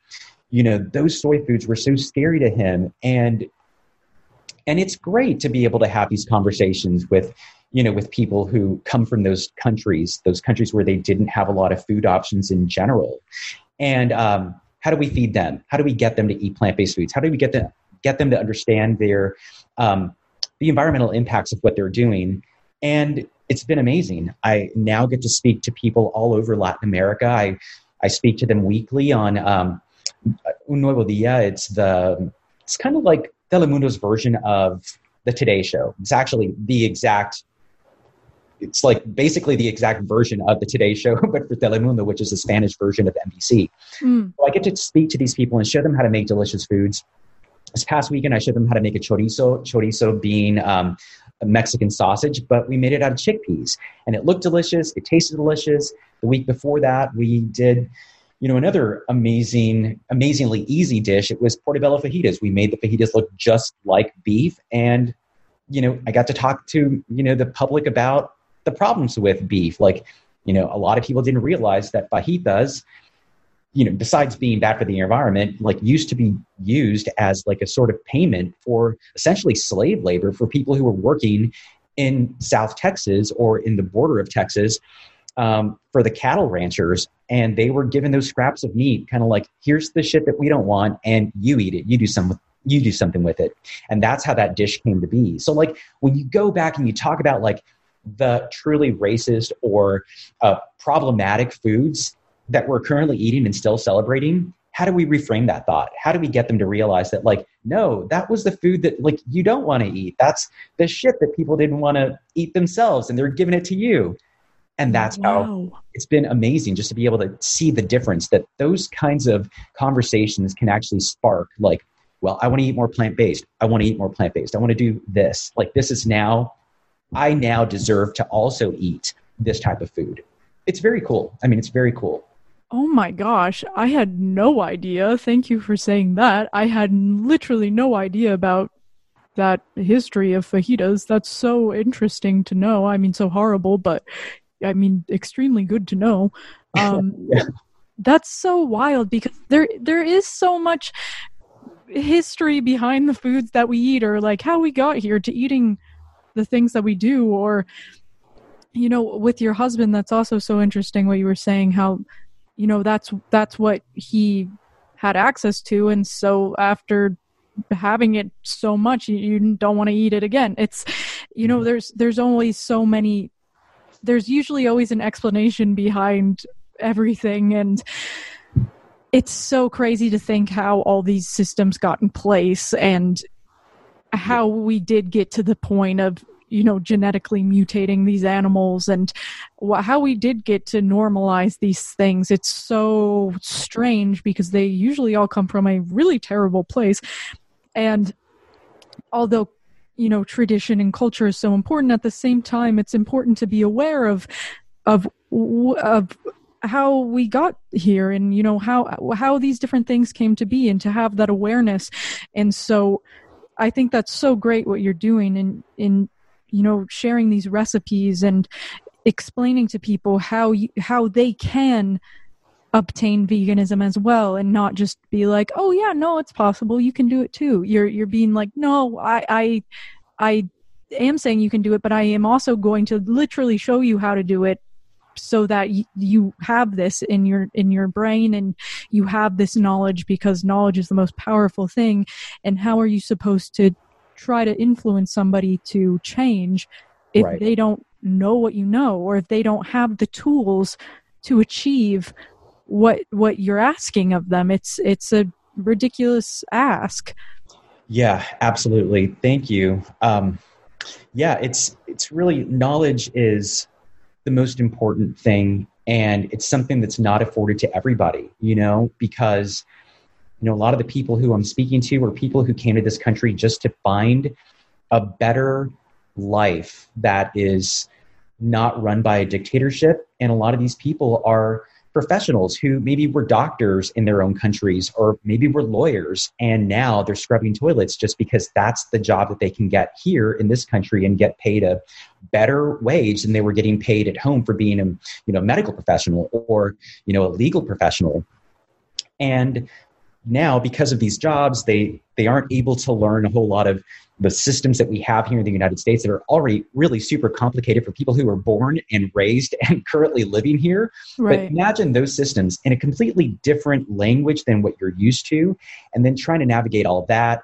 you know, those soy foods were so scary to him. And and it's great to be able to have these conversations with you know with people who come from those countries those countries where they didn't have a lot of food options in general. And um, how do we feed them? How do we get them to eat plant-based foods? How do we get them get them to understand their um, the environmental impacts of what they're doing? And it's been amazing. I now get to speak to people all over latin america. I i speak to them weekly on um, un nuevo dia. It's the it's kind of like telemundo's version of the today show. It's actually the exact it's like basically the exact version of the Today Show, [laughs] but for Telemundo, which is the Spanish version of NBC. Mm. So I get to speak to these people and show them how to make delicious foods. This past weekend, I showed them how to make a chorizo. Chorizo being um, a Mexican sausage, but we made it out of chickpeas, and it looked delicious. It tasted delicious. The week before that, we did. You know, another amazing, amazingly easy dish. It was portobello fajitas. We made the fajitas look just like beef, and you know, I got to talk to you know the public about the problems with beef. Like, you know, a lot of people didn't realize that fajitas, you know, besides being bad for the environment, like used to be used as like a sort of payment for essentially slave labor for people who were working in South Texas or in the border of Texas um, for the cattle ranchers. And they were given those scraps of meat, kind of like, here's the shit that we don't want, and you eat it. You do some you do something with it. And that's how that dish came to be. So like when you go back and you talk about like the truly racist or uh, problematic foods that we're currently eating and still celebrating how do we reframe that thought? How do we get them to realize that like no that was the food that like you don't want to eat. That's the shit that people didn't want to eat themselves and they're giving it to you. And that's how it's been amazing just to be able to see the difference that those kinds of conversations can actually spark like well i want to eat more plant-based. I want to eat more plant-based. I want to do this. Like this is now i now deserve to also eat this type of food it's very cool. I mean, it's very cool. Oh my gosh, I had no idea. Thank you for saying that. I had literally no idea about that history of fajitas. That's so interesting to know. I mean, so horrible, but I mean, extremely good to know. [laughs] Um, yeah. That's so wild because there there is so much history behind the foods that we eat, or like how we got here to eating the things that we do, or you know, with your husband. That's also so interesting. What you were saying, how you know that's that's what he had access to and so after having it so much you, you don't want to eat it again it's you know mm-hmm. there's there's always so many there's usually always an explanation behind everything and it's so crazy to think how all these systems got in place and how we did get to the point of you know genetically mutating these animals and wh- how we did get to normalize these things. It's so strange because they usually all come from a really terrible place. And although you know tradition and culture is so important at the same time it's important to be aware of of of how we got here and you know how how these different things came to be and to have that awareness. And so i think that's so great what you're doing in in you know sharing these recipes and explaining to people how you, how they can obtain veganism as well and not just be like oh yeah no it's possible you can do it too. You're you're being like no i i i am saying you can do it but i am also going to literally show you how to do it so that y- you have this in your in your brain and you have this knowledge because knowledge is the most powerful thing. And how are you supposed to try to influence somebody to change if right. they don't know what you know or if they don't have the tools to achieve what what you're asking of them? It's it's a ridiculous ask. Yeah absolutely. Thank you. Um yeah it's it's really knowledge is the most important thing and it's something that's not afforded to everybody you know because you know a lot of the people who i'm speaking to are people who came to this country just to find a better life that is not run by a dictatorship. And a lot of these people are professionals who maybe were doctors in their own countries or maybe were lawyers and now they're scrubbing toilets just because that's the job that they can get here in this country and get paid a better wage than they were getting paid at home for being a you know medical professional or you know a legal professional and now because of these jobs they they aren't able to learn a whole lot of the systems that we have here in the united states that are already really super complicated for people who are born and raised [laughs] and currently living here right. but imagine those systems in a completely different language than what you're used to and then trying to navigate all that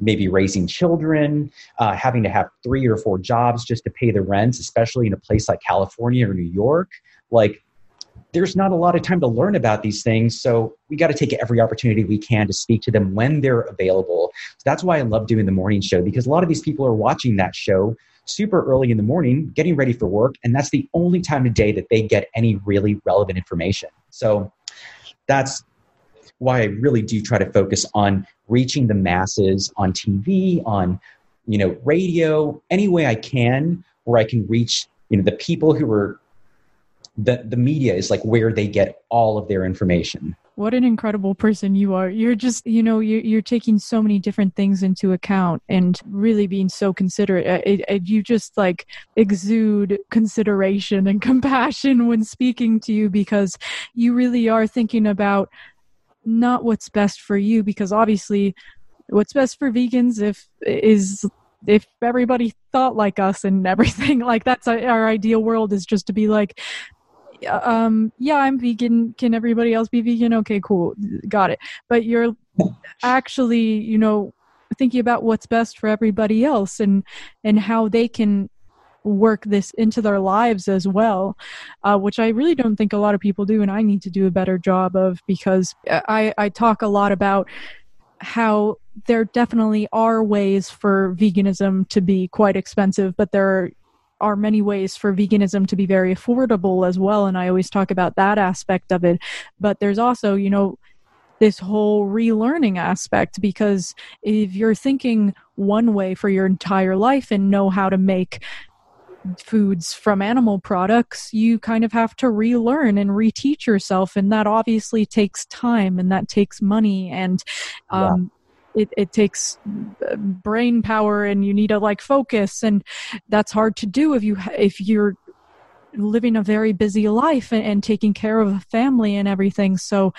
maybe raising children uh, having to have three or four jobs just to pay the rents especially in a place like california or new york like there's not a lot of time to learn about these things. So we got to take every opportunity we can to speak to them when they're available. So that's why I love doing the morning show because a lot of these people are watching that show super early in the morning, getting ready for work. And that's the only time of day that they get any really relevant information. So that's why I really do try to focus on reaching the masses on TV, on you know, radio, any way I can where I can reach, you know, the people who are the the media is like where they get all of their information. What an incredible person you are. You're just you know you're, you're taking so many different things into account and really being so considerate. Uh, it, it, you just like exude consideration and [laughs] compassion when speaking to you because you really are thinking about not what's best for you because obviously what's best for vegans if is if everybody thought like us and [laughs] everything like that's our ideal world is just to be like um yeah i'm vegan. Can everybody else be vegan? Okay cool. Got it. But you're actually you know thinking about what's best for everybody else and and how they can work this into their lives as well uh, which i really don't think a lot of people do and i need to do a better job of because i i talk a lot about how there definitely are ways for veganism to be quite expensive but there are are many ways for veganism to be very affordable as well and i always talk about that aspect of it. But there's also you know this whole relearning aspect because if you're thinking one way for your entire life and know how to make foods from animal products, you kind of have to relearn and reteach yourself. And that obviously takes time and that takes money and, um, yeah. it, it takes uh, brain power and you need to like focus and that's hard to do if you, if you're living a very busy life and, and taking care of a family and everything. So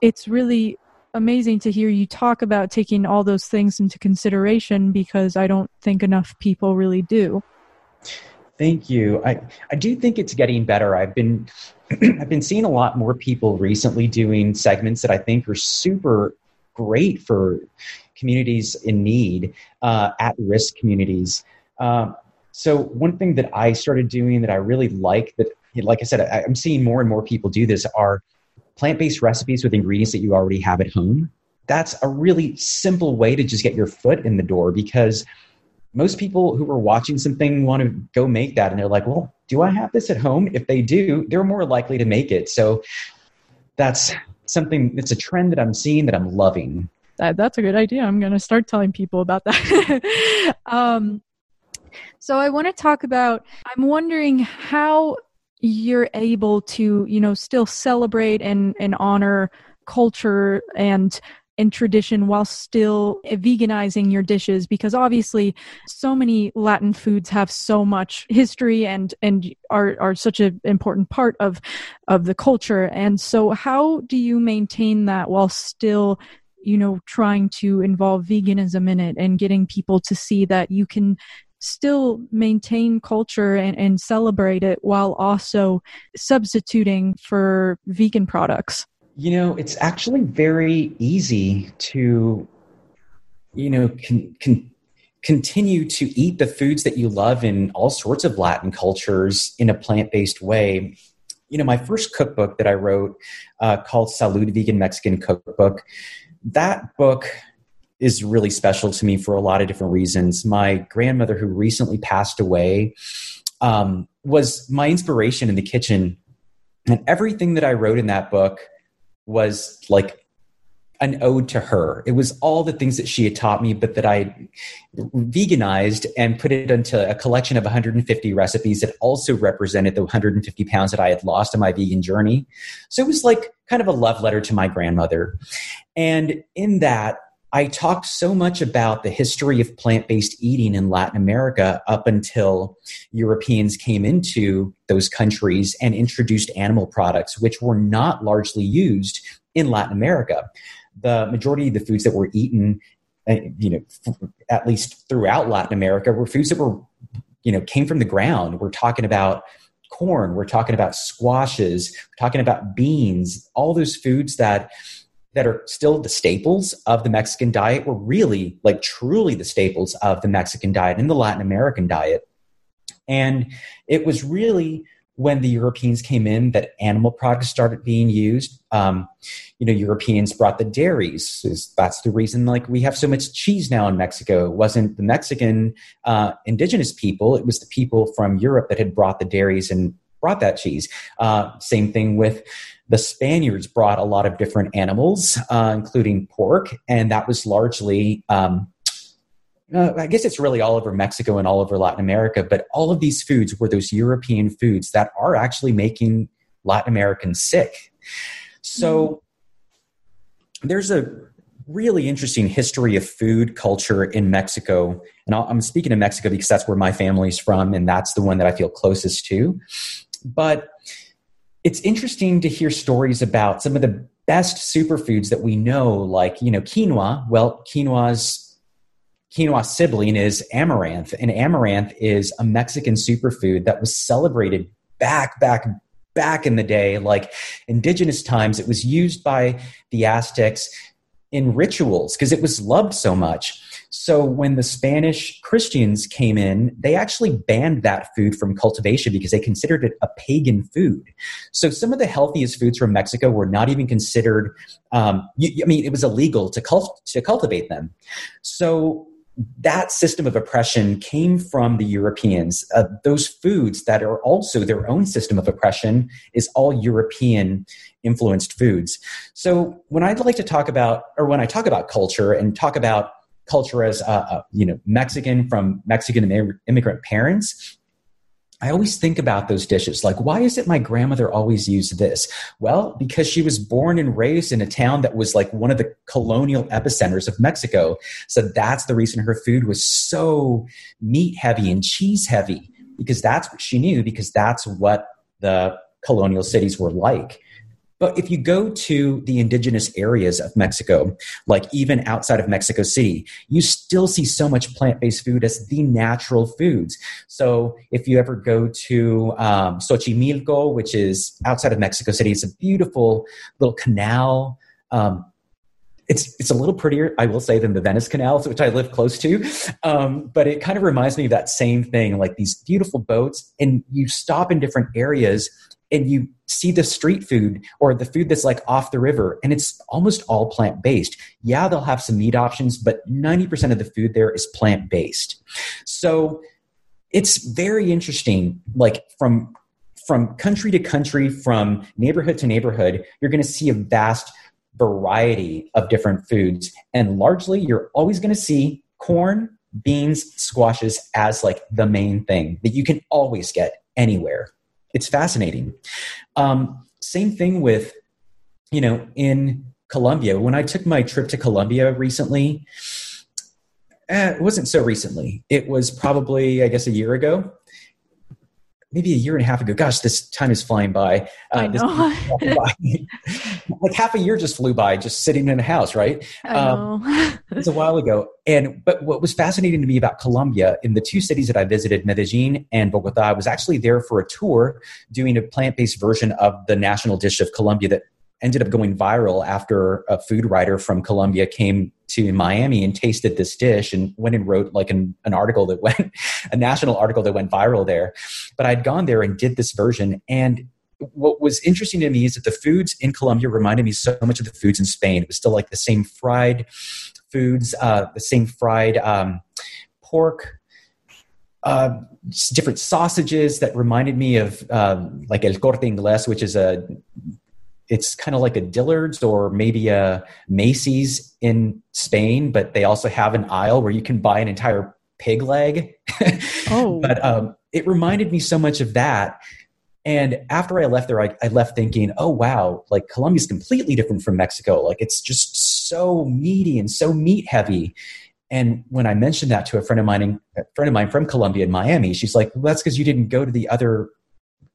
it's really amazing to hear you talk about taking all those things into consideration because I don't think enough people really do. Thank you. I, I do think it's getting better. I've been [clears throat] I've been seeing a lot more people recently doing segments that I think are super great for communities in need, uh, at risk communities. Uh, so one thing that I started doing that I really like that, like I said, I, I'm seeing more and more people do this are plant based recipes with ingredients that you already have at home. That's a really simple way to just get your foot in the door because most people who are watching something want to go make that and they're like, well, do I have this at home? If they do, they're more likely to make it. So that's something that's a trend that I'm seeing that I'm loving. That, that's a good idea. I'm going to start telling people about that. [laughs] um, so I want to talk about, I'm wondering how you're able to you know still celebrate and and honor culture and and tradition while still veganizing your dishes because obviously so many latin foods have so much history and and are are such an important part of of the culture and so how do you maintain that while still you know trying to involve veganism in it and getting people to see that you can still maintain culture and, and celebrate it while also substituting for vegan products? You know, it's actually very easy to, you know, con, con, continue to eat the foods that you love in all sorts of Latin cultures in a plant based way. You know, my first cookbook that I wrote uh, called Salud Vegan Mexican Cookbook, that book is really special to me for a lot of different reasons. My grandmother, who recently passed away, um, was my inspiration in the kitchen. And everything that I wrote in that book was like an ode to her. It was all the things that she had taught me, but that I veganized and put it into a collection of 150 recipes that also represented the 150 pounds that I had lost on my vegan journey. So it was like kind of a love letter to my grandmother. And in that, I talked so much about the history of plant based eating in Latin America up until Europeans came into those countries and introduced animal products, which were not largely used in Latin America. The majority of the foods that were eaten, uh, you know, at least throughout Latin America, were foods that were, you know, came from the ground. We're talking about corn, we're talking about squashes, we're talking about beans, all those foods that that are still the staples of the Mexican diet were really, like, truly the staples of the Mexican diet and the Latin American diet. And it was really when the Europeans came in that animal products started being used. Um, you know, Europeans brought the dairies. That's the reason, like, we have so much cheese now in Mexico. It wasn't the Mexican uh, indigenous people; it was the people from Europe that had brought the dairies and brought that cheese. Uh, same thing with the Spaniards brought a lot of different animals, uh, including pork, and that was largely. Um, uh, I guess it's really all over Mexico and all over Latin America, but all of these foods were those European foods that are actually making Latin Americans sick. So there's a really interesting history of food culture in Mexico. And i am speaking of Mexico because that's where my family's from, and that's the one that I feel closest to. But it's interesting to hear stories about some of the best superfoods that we know, like, you know, quinoa. Well, quinoa's quinoa sibling is amaranth, and amaranth is a Mexican superfood that was celebrated back, back, back in the day, like indigenous times. It was used by the Aztecs in rituals because it was loved so much. So when the Spanish Christians came in, they actually banned that food from cultivation because they considered it a pagan food. So some of the healthiest foods from Mexico were not even considered. Um, you, I mean, it was illegal to cult- to cultivate them. So that system of oppression came from the Europeans. Uh, those foods that are also their own system of oppression is all European influenced foods. So when I'd like to talk about, or when I talk about culture and talk about culture as uh, uh, you know Mexican from Mexican immigrant parents. I always think about those dishes. Like, why is it my grandmother always used this? Well, because she was born and raised in a town that was like one of the colonial epicenters of Mexico. So that's the reason her food was so meat heavy and cheese heavy, because that's what she knew, because that's what the colonial cities were like. But if you go to the indigenous areas of Mexico, like even outside of Mexico City, you still see so much plant based food as the natural foods. So if you ever go to um, Xochimilco, which is outside of Mexico City, it's a beautiful little canal. Um, it's it's a little prettier, I will say, than the Venice Canal, which I live close to. Um, but it kind of reminds me of that same thing, like these beautiful boats, and you stop in different areas and you see the street food or the food that's like off the river and it's almost all plant based yeah they'll have some meat options but 90% of the food there is plant based so it's very interesting like from from country to country from neighborhood to neighborhood you're going to see a vast variety of different foods and largely you're always going to see corn beans squashes as like the main thing that you can always get anywhere it's fascinating. Um, same thing with, you know, in Colombia. When I took my trip to Colombia recently, eh, it wasn't so recently. It was probably, I guess, a year ago maybe a year and a half ago. Gosh, this time is flying by. Uh, I know. by. [laughs] like half a year just flew by, just sitting in a house, right? I um, know. [laughs] it's a while ago. And but what was fascinating to me about Colombia in the two cities that I visited, Medellin and Bogota, I was actually there for a tour doing a plant-based version of the national dish of Colombia that ended up going viral after a food writer from Colombia came to Miami and tasted this dish and went and wrote like an, an article that went, [laughs] a national article that went viral there. But I'd gone there and did this version. And what was interesting to me is that the foods in Colombia reminded me so much of the foods in Spain. It was still like the same fried foods, uh, the same fried um, pork, uh, different sausages that reminded me of um, like El Corte Inglés, which is a it's kind of like a Dillard's or maybe a Macy's in Spain, but they also have an aisle where you can buy an entire pig leg. [laughs] Oh. but um, it reminded me so much of that. And after I left there, I, I left thinking, oh, wow, like Colombia's completely different from Mexico. Like it's just so meaty and so meat heavy. And when I mentioned that to a friend of mine, a friend of mine from Colombia in Miami, she's like, well, that's because you didn't go to the other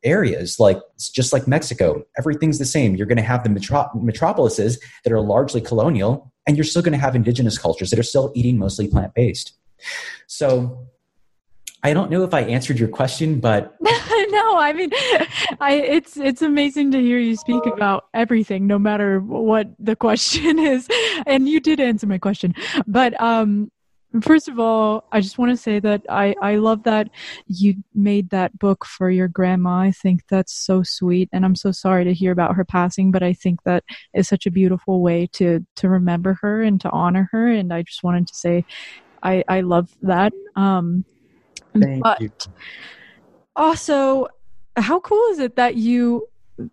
areas like it's just like mexico everything's the same you're going to have the metro- metropolises that are largely colonial and you're still going to have indigenous cultures that are still eating mostly plant-based so i don't know if i answered your question but [laughs] no i mean [laughs] i it's it's amazing to hear you speak about everything no matter what the question [laughs] is and you did answer my question but um First of all, I just want to say that I, I love that you made that book for your grandma. I think that's so sweet. And I'm so sorry to hear about her passing, but I think that is such a beautiful way to, to remember her and to honor her. And I just wanted to say I, I love that. Um, Thank but you. Also, how cool is it that you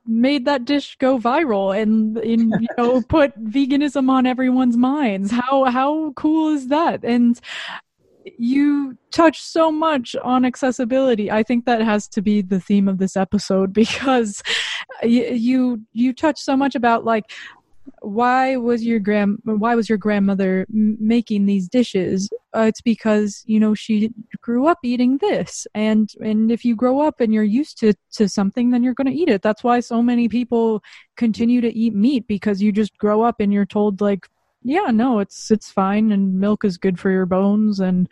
made that dish go viral and, and you [laughs] know put veganism on everyone's minds? How how cool is that? And you touch so much on accessibility. I think that has to be the theme of this episode [laughs] because you you, you touch so much about like why was your grand why was your grandmother making these dishes? Uh, it's because you know she grew up eating this. And and if you grow up and you're used to to something then you're going to eat it. That's why so many people continue to eat meat because you just grow up and you're told like yeah no it's it's fine and milk is good for your bones and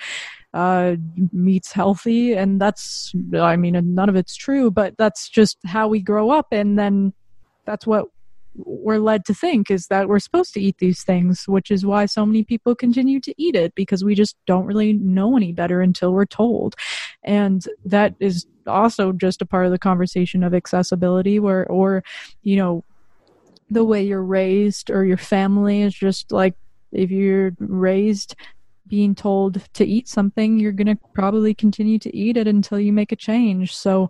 uh, meat's healthy. And that's i mean none of it's true but that's just how we grow up and then that's what we're led to think is that we're supposed to eat these things, which is why so many people continue to eat it because we just don't really know any better until we're told. And that is also just a part of the conversation of accessibility where or you know the way you're raised or your family is just like if you're raised being told to eat something, you're going to probably continue to eat it until you make a change. So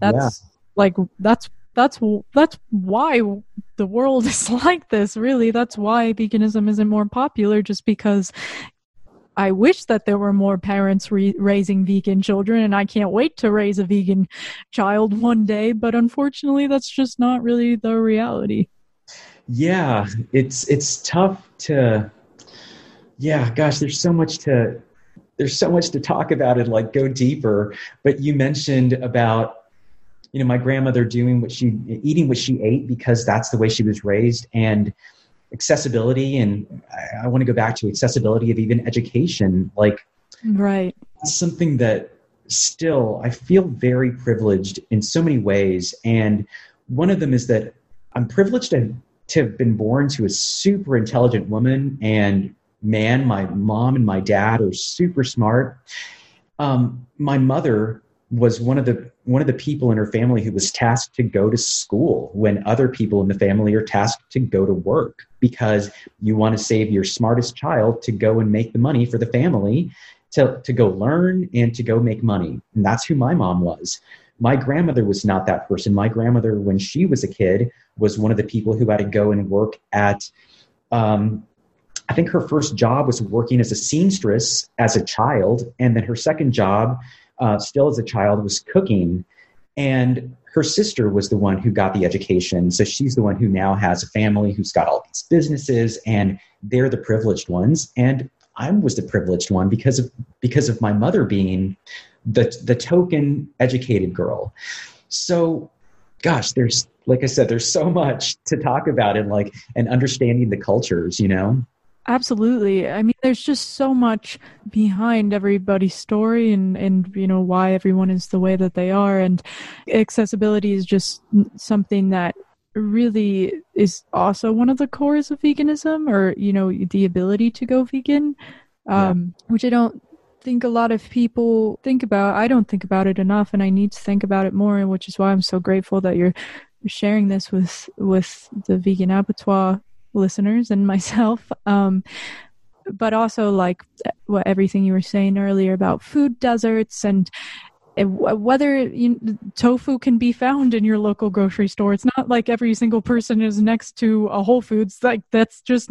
that's yeah. like that's that's that's why the world [laughs] is like this really that's why veganism isn't more popular just because I wish that there were more parents re- raising vegan children, and I can't wait to raise a vegan child one day. But unfortunately, that's just not really the reality. Yeah, it's it's tough to. Yeah, gosh, there's so much to there's so much to talk about and like go deeper. But you mentioned about you know my grandmother doing what she eating what she ate because that's the way she was raised and accessibility and I, I want to go back to accessibility of even education like right. something that still I feel very privileged in so many ways. And one of them is that I'm privileged to, to have been born to a super intelligent woman and man my mom and my dad are super smart. Um, my mother was one of the one of the people in her family who was tasked to go to school when other people in the family are tasked to go to work because you want to save your smartest child to go and make the money for the family to, to go learn and to go make money. And that's who my mom was. My grandmother was not that person. My grandmother when she was a kid was one of the people who had to go and work at um, I think her first job was working as a seamstress as a child, and then her second job uh, still as a child, was cooking. And her sister was the one who got the education. So she's the one who now has a family who's got all these businesses, and they're the privileged ones. And I was the privileged one because of because of my mother being the the token educated girl. So, gosh, there's like I said, there's so much to talk about and like and understanding the cultures, you know. Absolutely. I mean, there's just so much behind everybody's story and, and, you know, why everyone is the way that they are. And accessibility is just something that really is also one of the cores of veganism or, you know, the ability to go vegan, um, yeah. which I don't think a lot of people think about. I don't think about it enough and I need to think about it more, which is why I'm so grateful that you're sharing this with, with the vegan abattoir listeners and [laughs] myself. Um, but also like what everything you were saying earlier about food deserts and whether you, tofu can be found in your local grocery store. It's not like every single person is next to a whole foods. Like that's just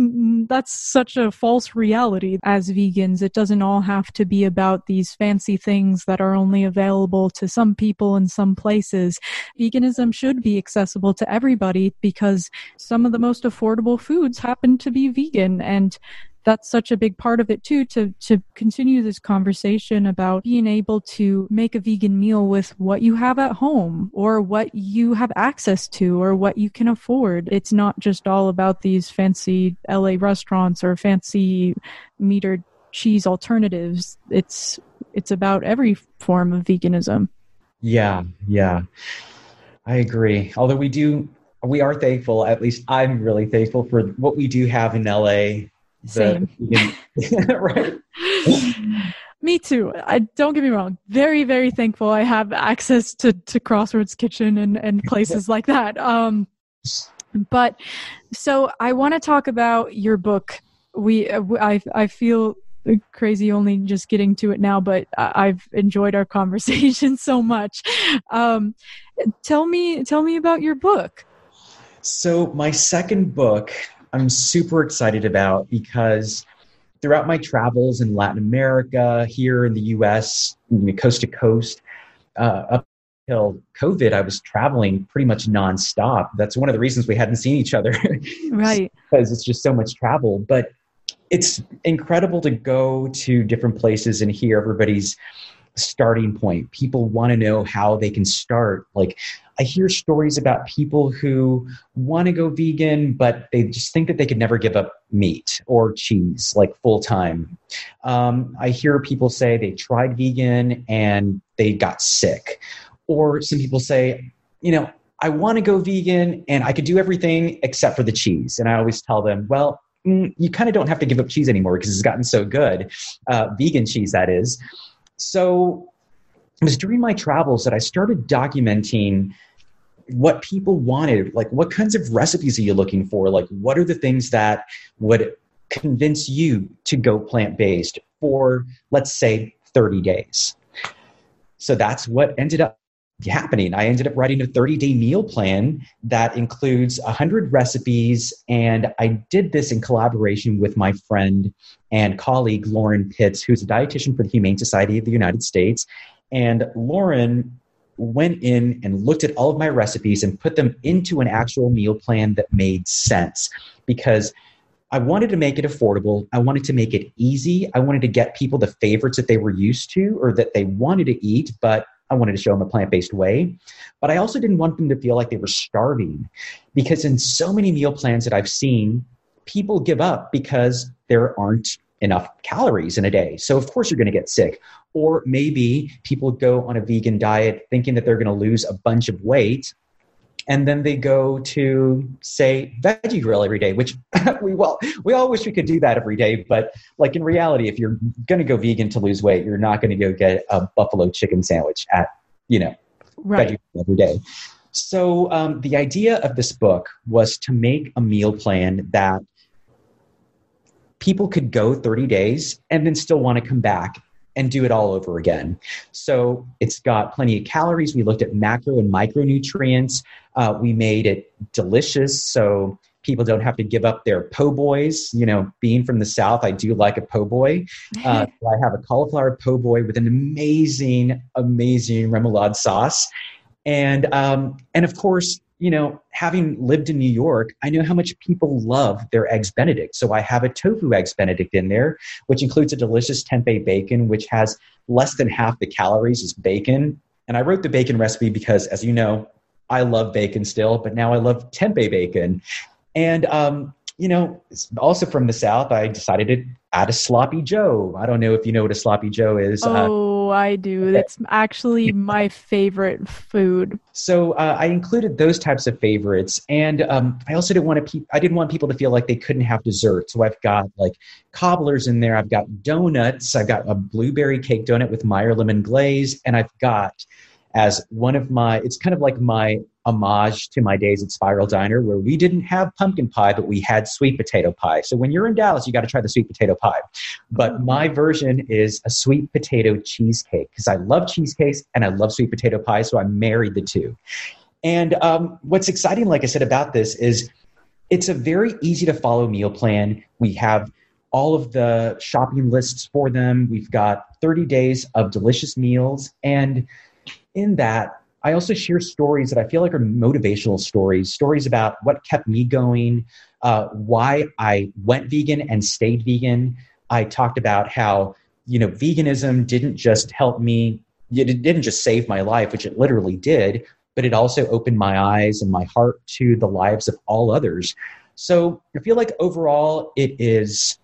that's such a false reality. As vegans it doesn't all have to be about these fancy things that are only available to some people in some places. Veganism should be accessible to everybody because some of the most affordable foods happen to be vegan. And that's such a big part of it too to to continue this conversation about being able to make a vegan meal with what you have at home or what you have access to or what you can afford. It's not just all about these fancy LA restaurants or fancy metered cheese alternatives. It's it's about every form of veganism. Yeah yeah. I agree. Although we do we are thankful at least i'm really thankful for what we do have in la same. [laughs] [laughs] right. Me too. I don't get me wrong. Very, very thankful I have access to, to Crossroads Kitchen and, and places [laughs] like that. Um, but so I want to talk about your book. We, I, I feel crazy only just getting to it now, but I've enjoyed our conversation so much. Um, tell me, tell me about your book. So my second book I'm super excited about because throughout my travels in Latin America, here in the US, coast to coast, uh, up until COVID, I was traveling pretty much nonstop. That's one of the reasons we hadn't seen each other. [laughs] right. because it's just so much travel. But it's incredible to go to different places and hear everybody's starting point. People want to know how they can start. Like, I hear stories about people who want to go vegan, but they just think that they could never give up meat or cheese like full time. Um, I hear people say they tried vegan and they got sick. Or some people say, you know, I want to go vegan and I could do everything except for the cheese. And I always tell them, well, mm, you kind of don't have to give up cheese anymore because it's gotten so good. Uh, vegan cheese, that is. So it was during my travels that I started documenting what people wanted. Like, what kinds of recipes are you looking for? Like, what are the things that would convince you to go plant based for, let's say, 30 days? So that's what ended up happening. I ended up writing a 30 day meal plan that includes 100 recipes. And I did this in collaboration with my friend and colleague, Lauren Pitts, who's a dietitian for the Humane Society of the United States. And Lauren went in and looked at all of my recipes and put them into an actual meal plan that made sense because I wanted to make it affordable. I wanted to make it easy. I wanted to get people the favorites that they were used to or that they wanted to eat, but I wanted to show them a plant based way. But I also didn't want them to feel like they were starving because in so many meal plans that I've seen, people give up because there aren't enough calories in a day. So, of course, you're going to get sick. Or maybe people go on a vegan diet thinking that they're going to lose a bunch of weight. And then they go to say veggie grill every day, which [laughs] we well we all wish we could do that every day. But like in reality, if you're going to go vegan to lose weight, you're not going to go get a buffalo chicken sandwich at you know Right. veggie grill every day. So um, the idea of this book was to make a meal plan that people could go 30 days and then still want to come back and do it all over again. So it's got plenty of calories. We looked at macro and micronutrients. Uh, we made it delicious. So people don't have to give up their po' boys. You know, being from the South, I do like a po' boy. [laughs] Uh, so I have a cauliflower po' boy with an amazing, amazing remoulade sauce. And, um, and of course, you know, having lived in New York, I know how much people love their eggs Benedict. So I have a tofu eggs Benedict in there, which includes a delicious tempeh bacon, which has less than half the calories as bacon. And I wrote the bacon recipe because, as you know, I love bacon still, but now I love tempeh bacon. And, um, you know, also from the South, I decided to add a sloppy Joe. I don't know if you know what a sloppy Joe is. Uh, Oh, I do. [laughs] That's actually my favorite food. So uh, I included those types of favorites, and um, I also didn't want to. Pe- I didn't want people to feel like they couldn't have dessert. So I've got like cobblers in there. I've got donuts. I've got a blueberry cake donut with Meyer lemon glaze, and I've got as one of my. It's kind of like my homage to my days at Spiral Diner, where we didn't have pumpkin pie, but we had sweet potato pie. So when you're in Dallas, you got to try the sweet potato pie. But my version is a sweet potato cheesecake because I love cheesecakes and I love sweet potato pie. So I married the two. And um, what's exciting, like I said, about this is it's a very easy to follow meal plan. We have all of the shopping lists for them. We've got 30 days of delicious meals. And in that, I also share stories that I feel like are motivational stories, stories about what kept me going, uh, why I went vegan and stayed vegan. I talked about how, you know, veganism didn't just help me, it didn't just save my life, which it literally did, but it also opened my eyes and my heart to the lives of all others. So I feel like overall it is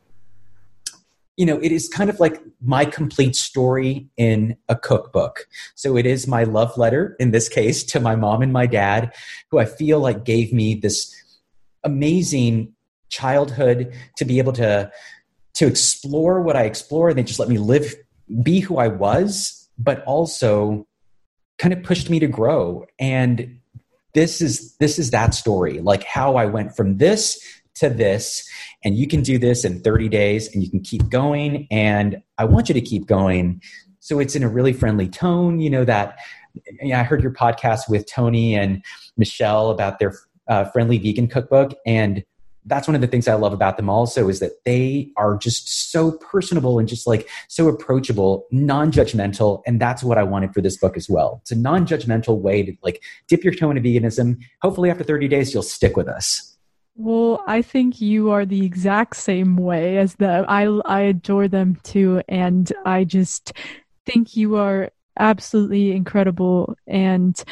you know, it is kind of like my complete story in a cookbook. So it is my love letter, in this case, to my mom and my dad, who I feel like gave me this amazing childhood to be able to to explore what I explored. They just let me live, be who I was, but also kind of pushed me to grow. And this is this is that story, like how I went from this to this and you can do this in 30 days and you can keep going and i want you to keep going. So it's in a really friendly tone you know that yeah, i heard your podcast with Toni and michelle about their uh, friendly vegan cookbook and that's one of the things i love about them also is that they are just so personable and just like so approachable non-judgmental and that's what i wanted for this book as well. It's a non-judgmental way to like dip your toe into veganism. Hopefully after 30 days you'll stick with us Well, I think you are the exact same way as the I I adore them too and I just think you are absolutely incredible and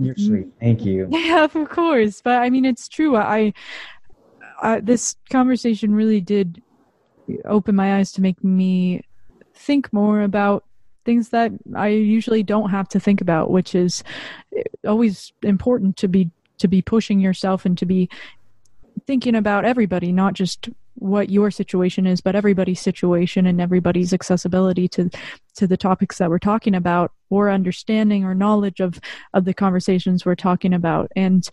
you're sweet thank you [laughs] yeah, of course. But I mean it's true. I, I this conversation really did open my eyes to make me think more about things that I usually don't have to think about, which is always important to be to be pushing yourself and to be thinking about everybody, not just what your situation is, but everybody's situation and everybody's accessibility to to the topics that we're talking about, or understanding or knowledge of of the conversations we're talking about. And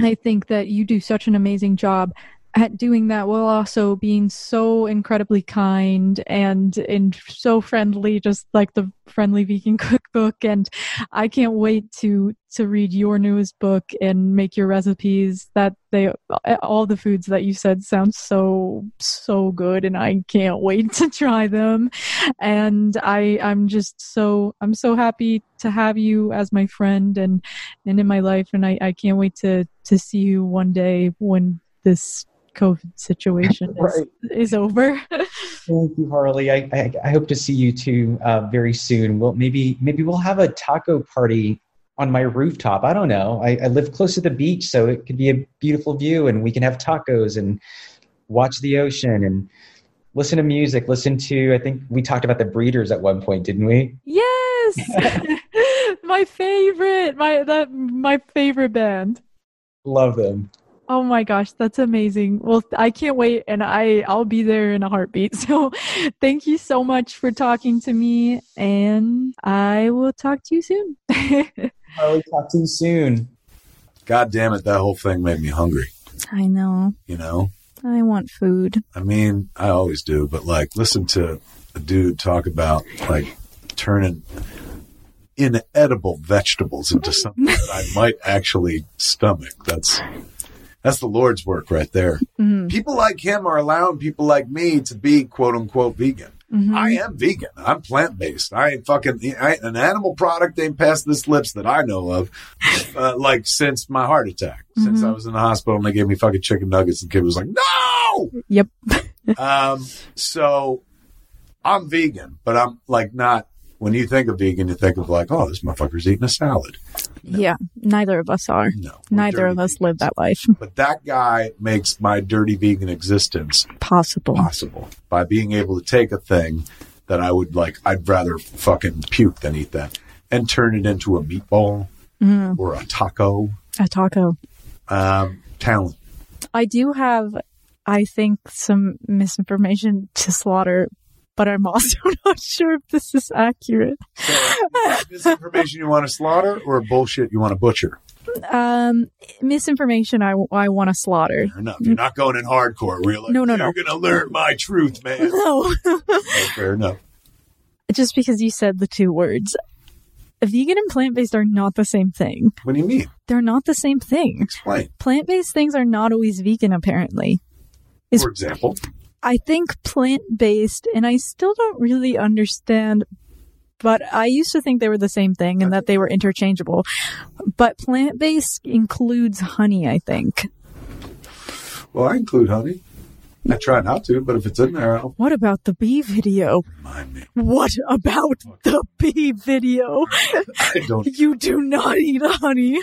I think that you do such an amazing job at doing that while also being so incredibly kind and and so friendly just like the friendly vegan [laughs] cookbook. And i can't wait to to read your newest book and make your recipes that they all the foods that you said sound so so good and i can't wait [laughs] to try them. And i i'm just so i'm so happy to have you as my friend and and in my life. And i i can't wait to to see you one day when this COVID situation [laughs] is, Right. is over. [laughs] Thank you, Harley. I, I, I hope to see you too uh, very soon. Well, maybe maybe we'll have a taco party on my rooftop. I don't know. I, I live close to the beach, so it could be a beautiful view, and we can have tacos and watch the ocean and listen to music. Listen to I think we talked about the Breeders at one point, didn't we? yes, [laughs] my favorite, my that my favorite band. Love them. Oh my gosh, that's amazing. Well, I can't wait and I I'll be there in a heartbeat. [laughs] So, thank you so much for talking to me and I will talk to you soon. [laughs] Harley, talk to you soon. God damn it, that whole thing made me hungry. I know. You know, I want food. I mean, I always do, but like, listen to a dude talk about like turning inedible vegetables into something that I might actually stomach. That's that's the Lord's work right there. Mhm. People like him are allowing people like me to be quote unquote vegan. Mhm. I am vegan. I'm plant based. I ain't fucking I ain't, an animal product ain't passed this lips that I know of, [laughs] uh, like since my heart attack. Since Mhm. I was in the hospital and they gave me fucking chicken nuggets, and the kid was like, "No." Yep. [laughs] Um, so I'm vegan, but I'm like not. When you think of vegan, you think of like, oh, this motherfucker's eating a salad. Yeah. Neither of us are. No, Neither of us vegans. live that life. But that guy makes my dirty vegan existence Possible. possible by being able to take a thing that I would like, I'd rather fucking puke than eat that, and turn it into a meatball Mm, or a taco. a taco. Um, talent. I do have, I think, some misinformation to slaughter, but I'm also [laughs] not sure if this is accurate. This information you want to slaughter or bullshit you want to butcher? Um, misinformation I, I want to slaughter. Fair enough. You're not going in hardcore. Where you're like, No, no, you're no. gonna learn my truth, man. [laughs] No. Fair enough. Just because you said the two words. Vegan and plant based are not the same thing. What do you mean? They're not the same thing. Explain. Plant based things are not always vegan, apparently. Is- For example, I think plant based, and I still don't really understand, but I used to think they were the same thing and that they were interchangeable. But plant based includes honey, I think. well, I include honey. I try not to, but if it's in there, I'll What about the bee video? remind me. What about the bee video? I don't. You do not eat honey.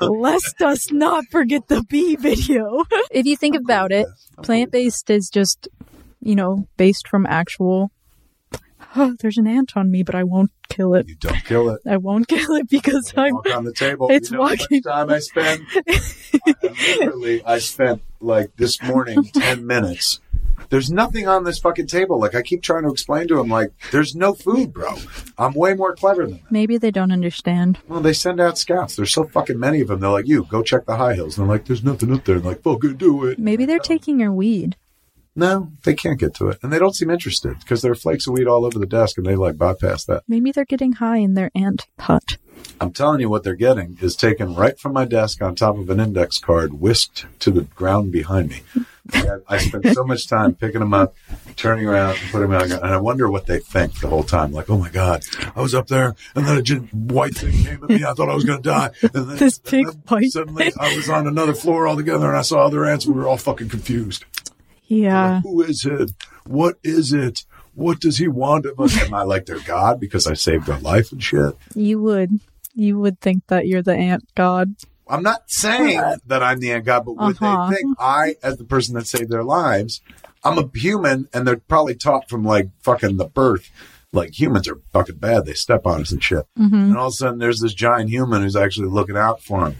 Let's us not forget the bee video. If you think about it, plant based is just, you know, based from actual. Oh, there's an ant on me, but I won't kill it. You don't kill it. I won't kill it because I'm. On the table. [laughs] It's you know walking. How much time I spend? I- literally, I spent like this morning [laughs] ten minutes. There's nothing on this fucking table. Like I keep trying to explain to him, like there's no food, bro. I'm way more clever than that. Maybe they don't understand. Well, they send out scouts. There's so fucking many of them. They're like, you go check the high hills. And they're like, there's nothing up there. And like, fucking do it. Maybe they're taking your weed. No, they can't get to it, and they don't seem interested because there are flakes of weed all over the desk, and they like bypass that. Maybe they're getting high in their ant hut. I'm telling you, what they're getting is taken right from my desk on top of an index card, whisked to the ground behind me. I, I spent so much time picking them up, turning around, and putting them out, and I wonder what they think the whole time. Like, oh my god, I was up there, and then a gi- white thing came at me. I thought I was going to die. And then, This big white Suddenly, I was on another floor altogether, and I saw other ants. and We were all fucking confused. Yeah. Like, Who is it? What is it? What does he want of us? Am I like their god because I saved their life and shit? You would. You would think that you're the ant god. I'm not saying that I'm the ant god, but would Uh-huh. they think I, as the person that saved their lives, I'm a human, and they're probably taught from like fucking the birth, like humans are fucking bad. They step on us and shit. hmm And all of a sudden, there's this giant human who's actually looking out for them.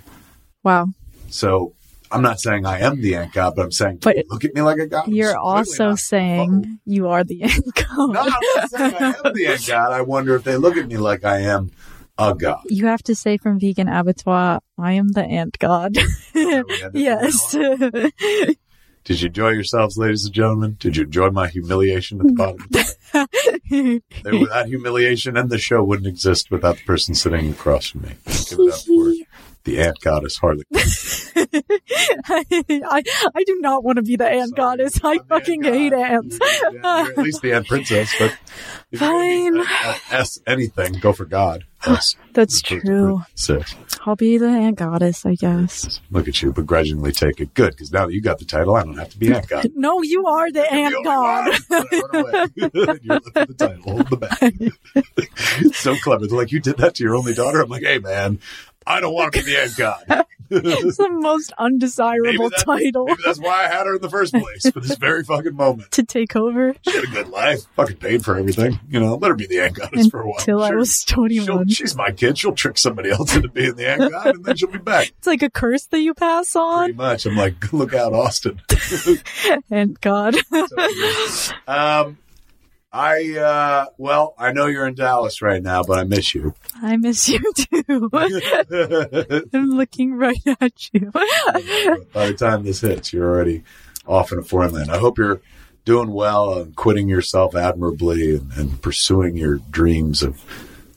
Wow. So I'm not saying I am the ant god, but I'm saying But look at me like a god. You're also not. saying you are the [laughs] ant god. No, I'm not saying I am the ant god. I wonder if they look at me like I am a god. You have to say from Vegan Abattoir, I am the ant god. Where we [laughs] ended yes. [laughs] Did you enjoy yourselves, ladies and gentlemen? Did you enjoy my humiliation at the bottom? There- that humiliation and the show wouldn't exist without the person sitting across from me. Give it up for the ant goddess Harley. [laughs] I, I do not want to be the ant goddess. I fucking ant hate god. ants. You're at least the ant [laughs] princess, but if you're gonna Fine. a- a S anything, go for God. S. [sighs] That's true. Six. I'll be the ant goddess, I guess. Look at you begrudgingly take it. Good, because now that you got the title, I don't have to be ant god. [laughs] No, you are the ant god. one. You're the title. Hold the bag. so clever. They're like, you did that to your only daughter? I'm like, hey, man, I don't want to be the ant god. [laughs] It's the most undesirable that- title Maybe that's why I had her in the first place for this very fucking moment. to take over She had a good life. Fucking paid for everything. You know, let her be the ant goddess for a while. until I was 21. she's my kid. She'll trick somebody else into being the ant god, and then she'll be back. It's like a curse that you pass Pretty on. much. I'm like, [laughs] look out, Austin. [laughs] Ant god. um, I uh, well, I know you're in Dallas right now, but I miss you. I miss you [laughs] too. [laughs] I'm looking right at you. By the time this hits, you're already off in a foreign land. I hope you're doing well and quitting yourself admirably and, and pursuing your dreams of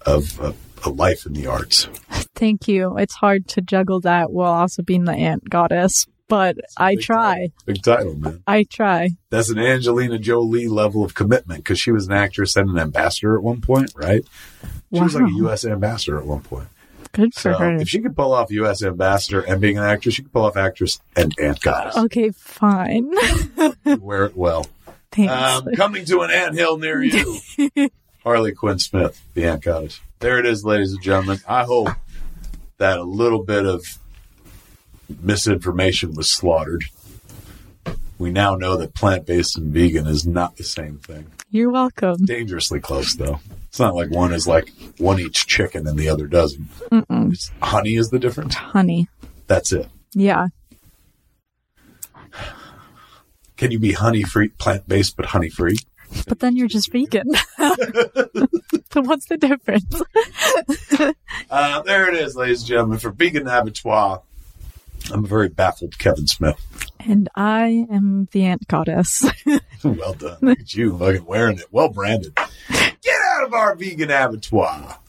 of a, a life in the arts. Thank you. It's hard to juggle that while also being the ant goddess, but I try. title. Big title, man. I try. That's an Angelina Jolie level of commitment because she was an actress and an ambassador at one point, right? She was like a U.S. ambassador at one point. Good for So her. if she could pull off U.S. ambassador and being an actress, she could pull off actress and ant goddess. Okay, fine. Wear it well. Thanks. Um, coming to an ant hill near you, [laughs] Harley Quinn Smith, the ant goddess. There it is, ladies and gentlemen. I hope that a little bit of misinformation was slaughtered. We now know that plant based and vegan is not the same thing. You're welcome. Dangerously close, though. It's not like one is like one eats chicken and the other doesn't. Honey is the difference. Honey. That's it. Yeah. Can you be honey free, plant based, but honey free? But then you're just vegan. [laughs] so what's the difference? [laughs] Uh, there it is, ladies and gentlemen, for Vegan Abattoir. I'm a very baffled Kevin Smith. And I am the ant goddess. [laughs] well done. Look at you fucking wearing it. Well branded. Get out of our vegan abattoir.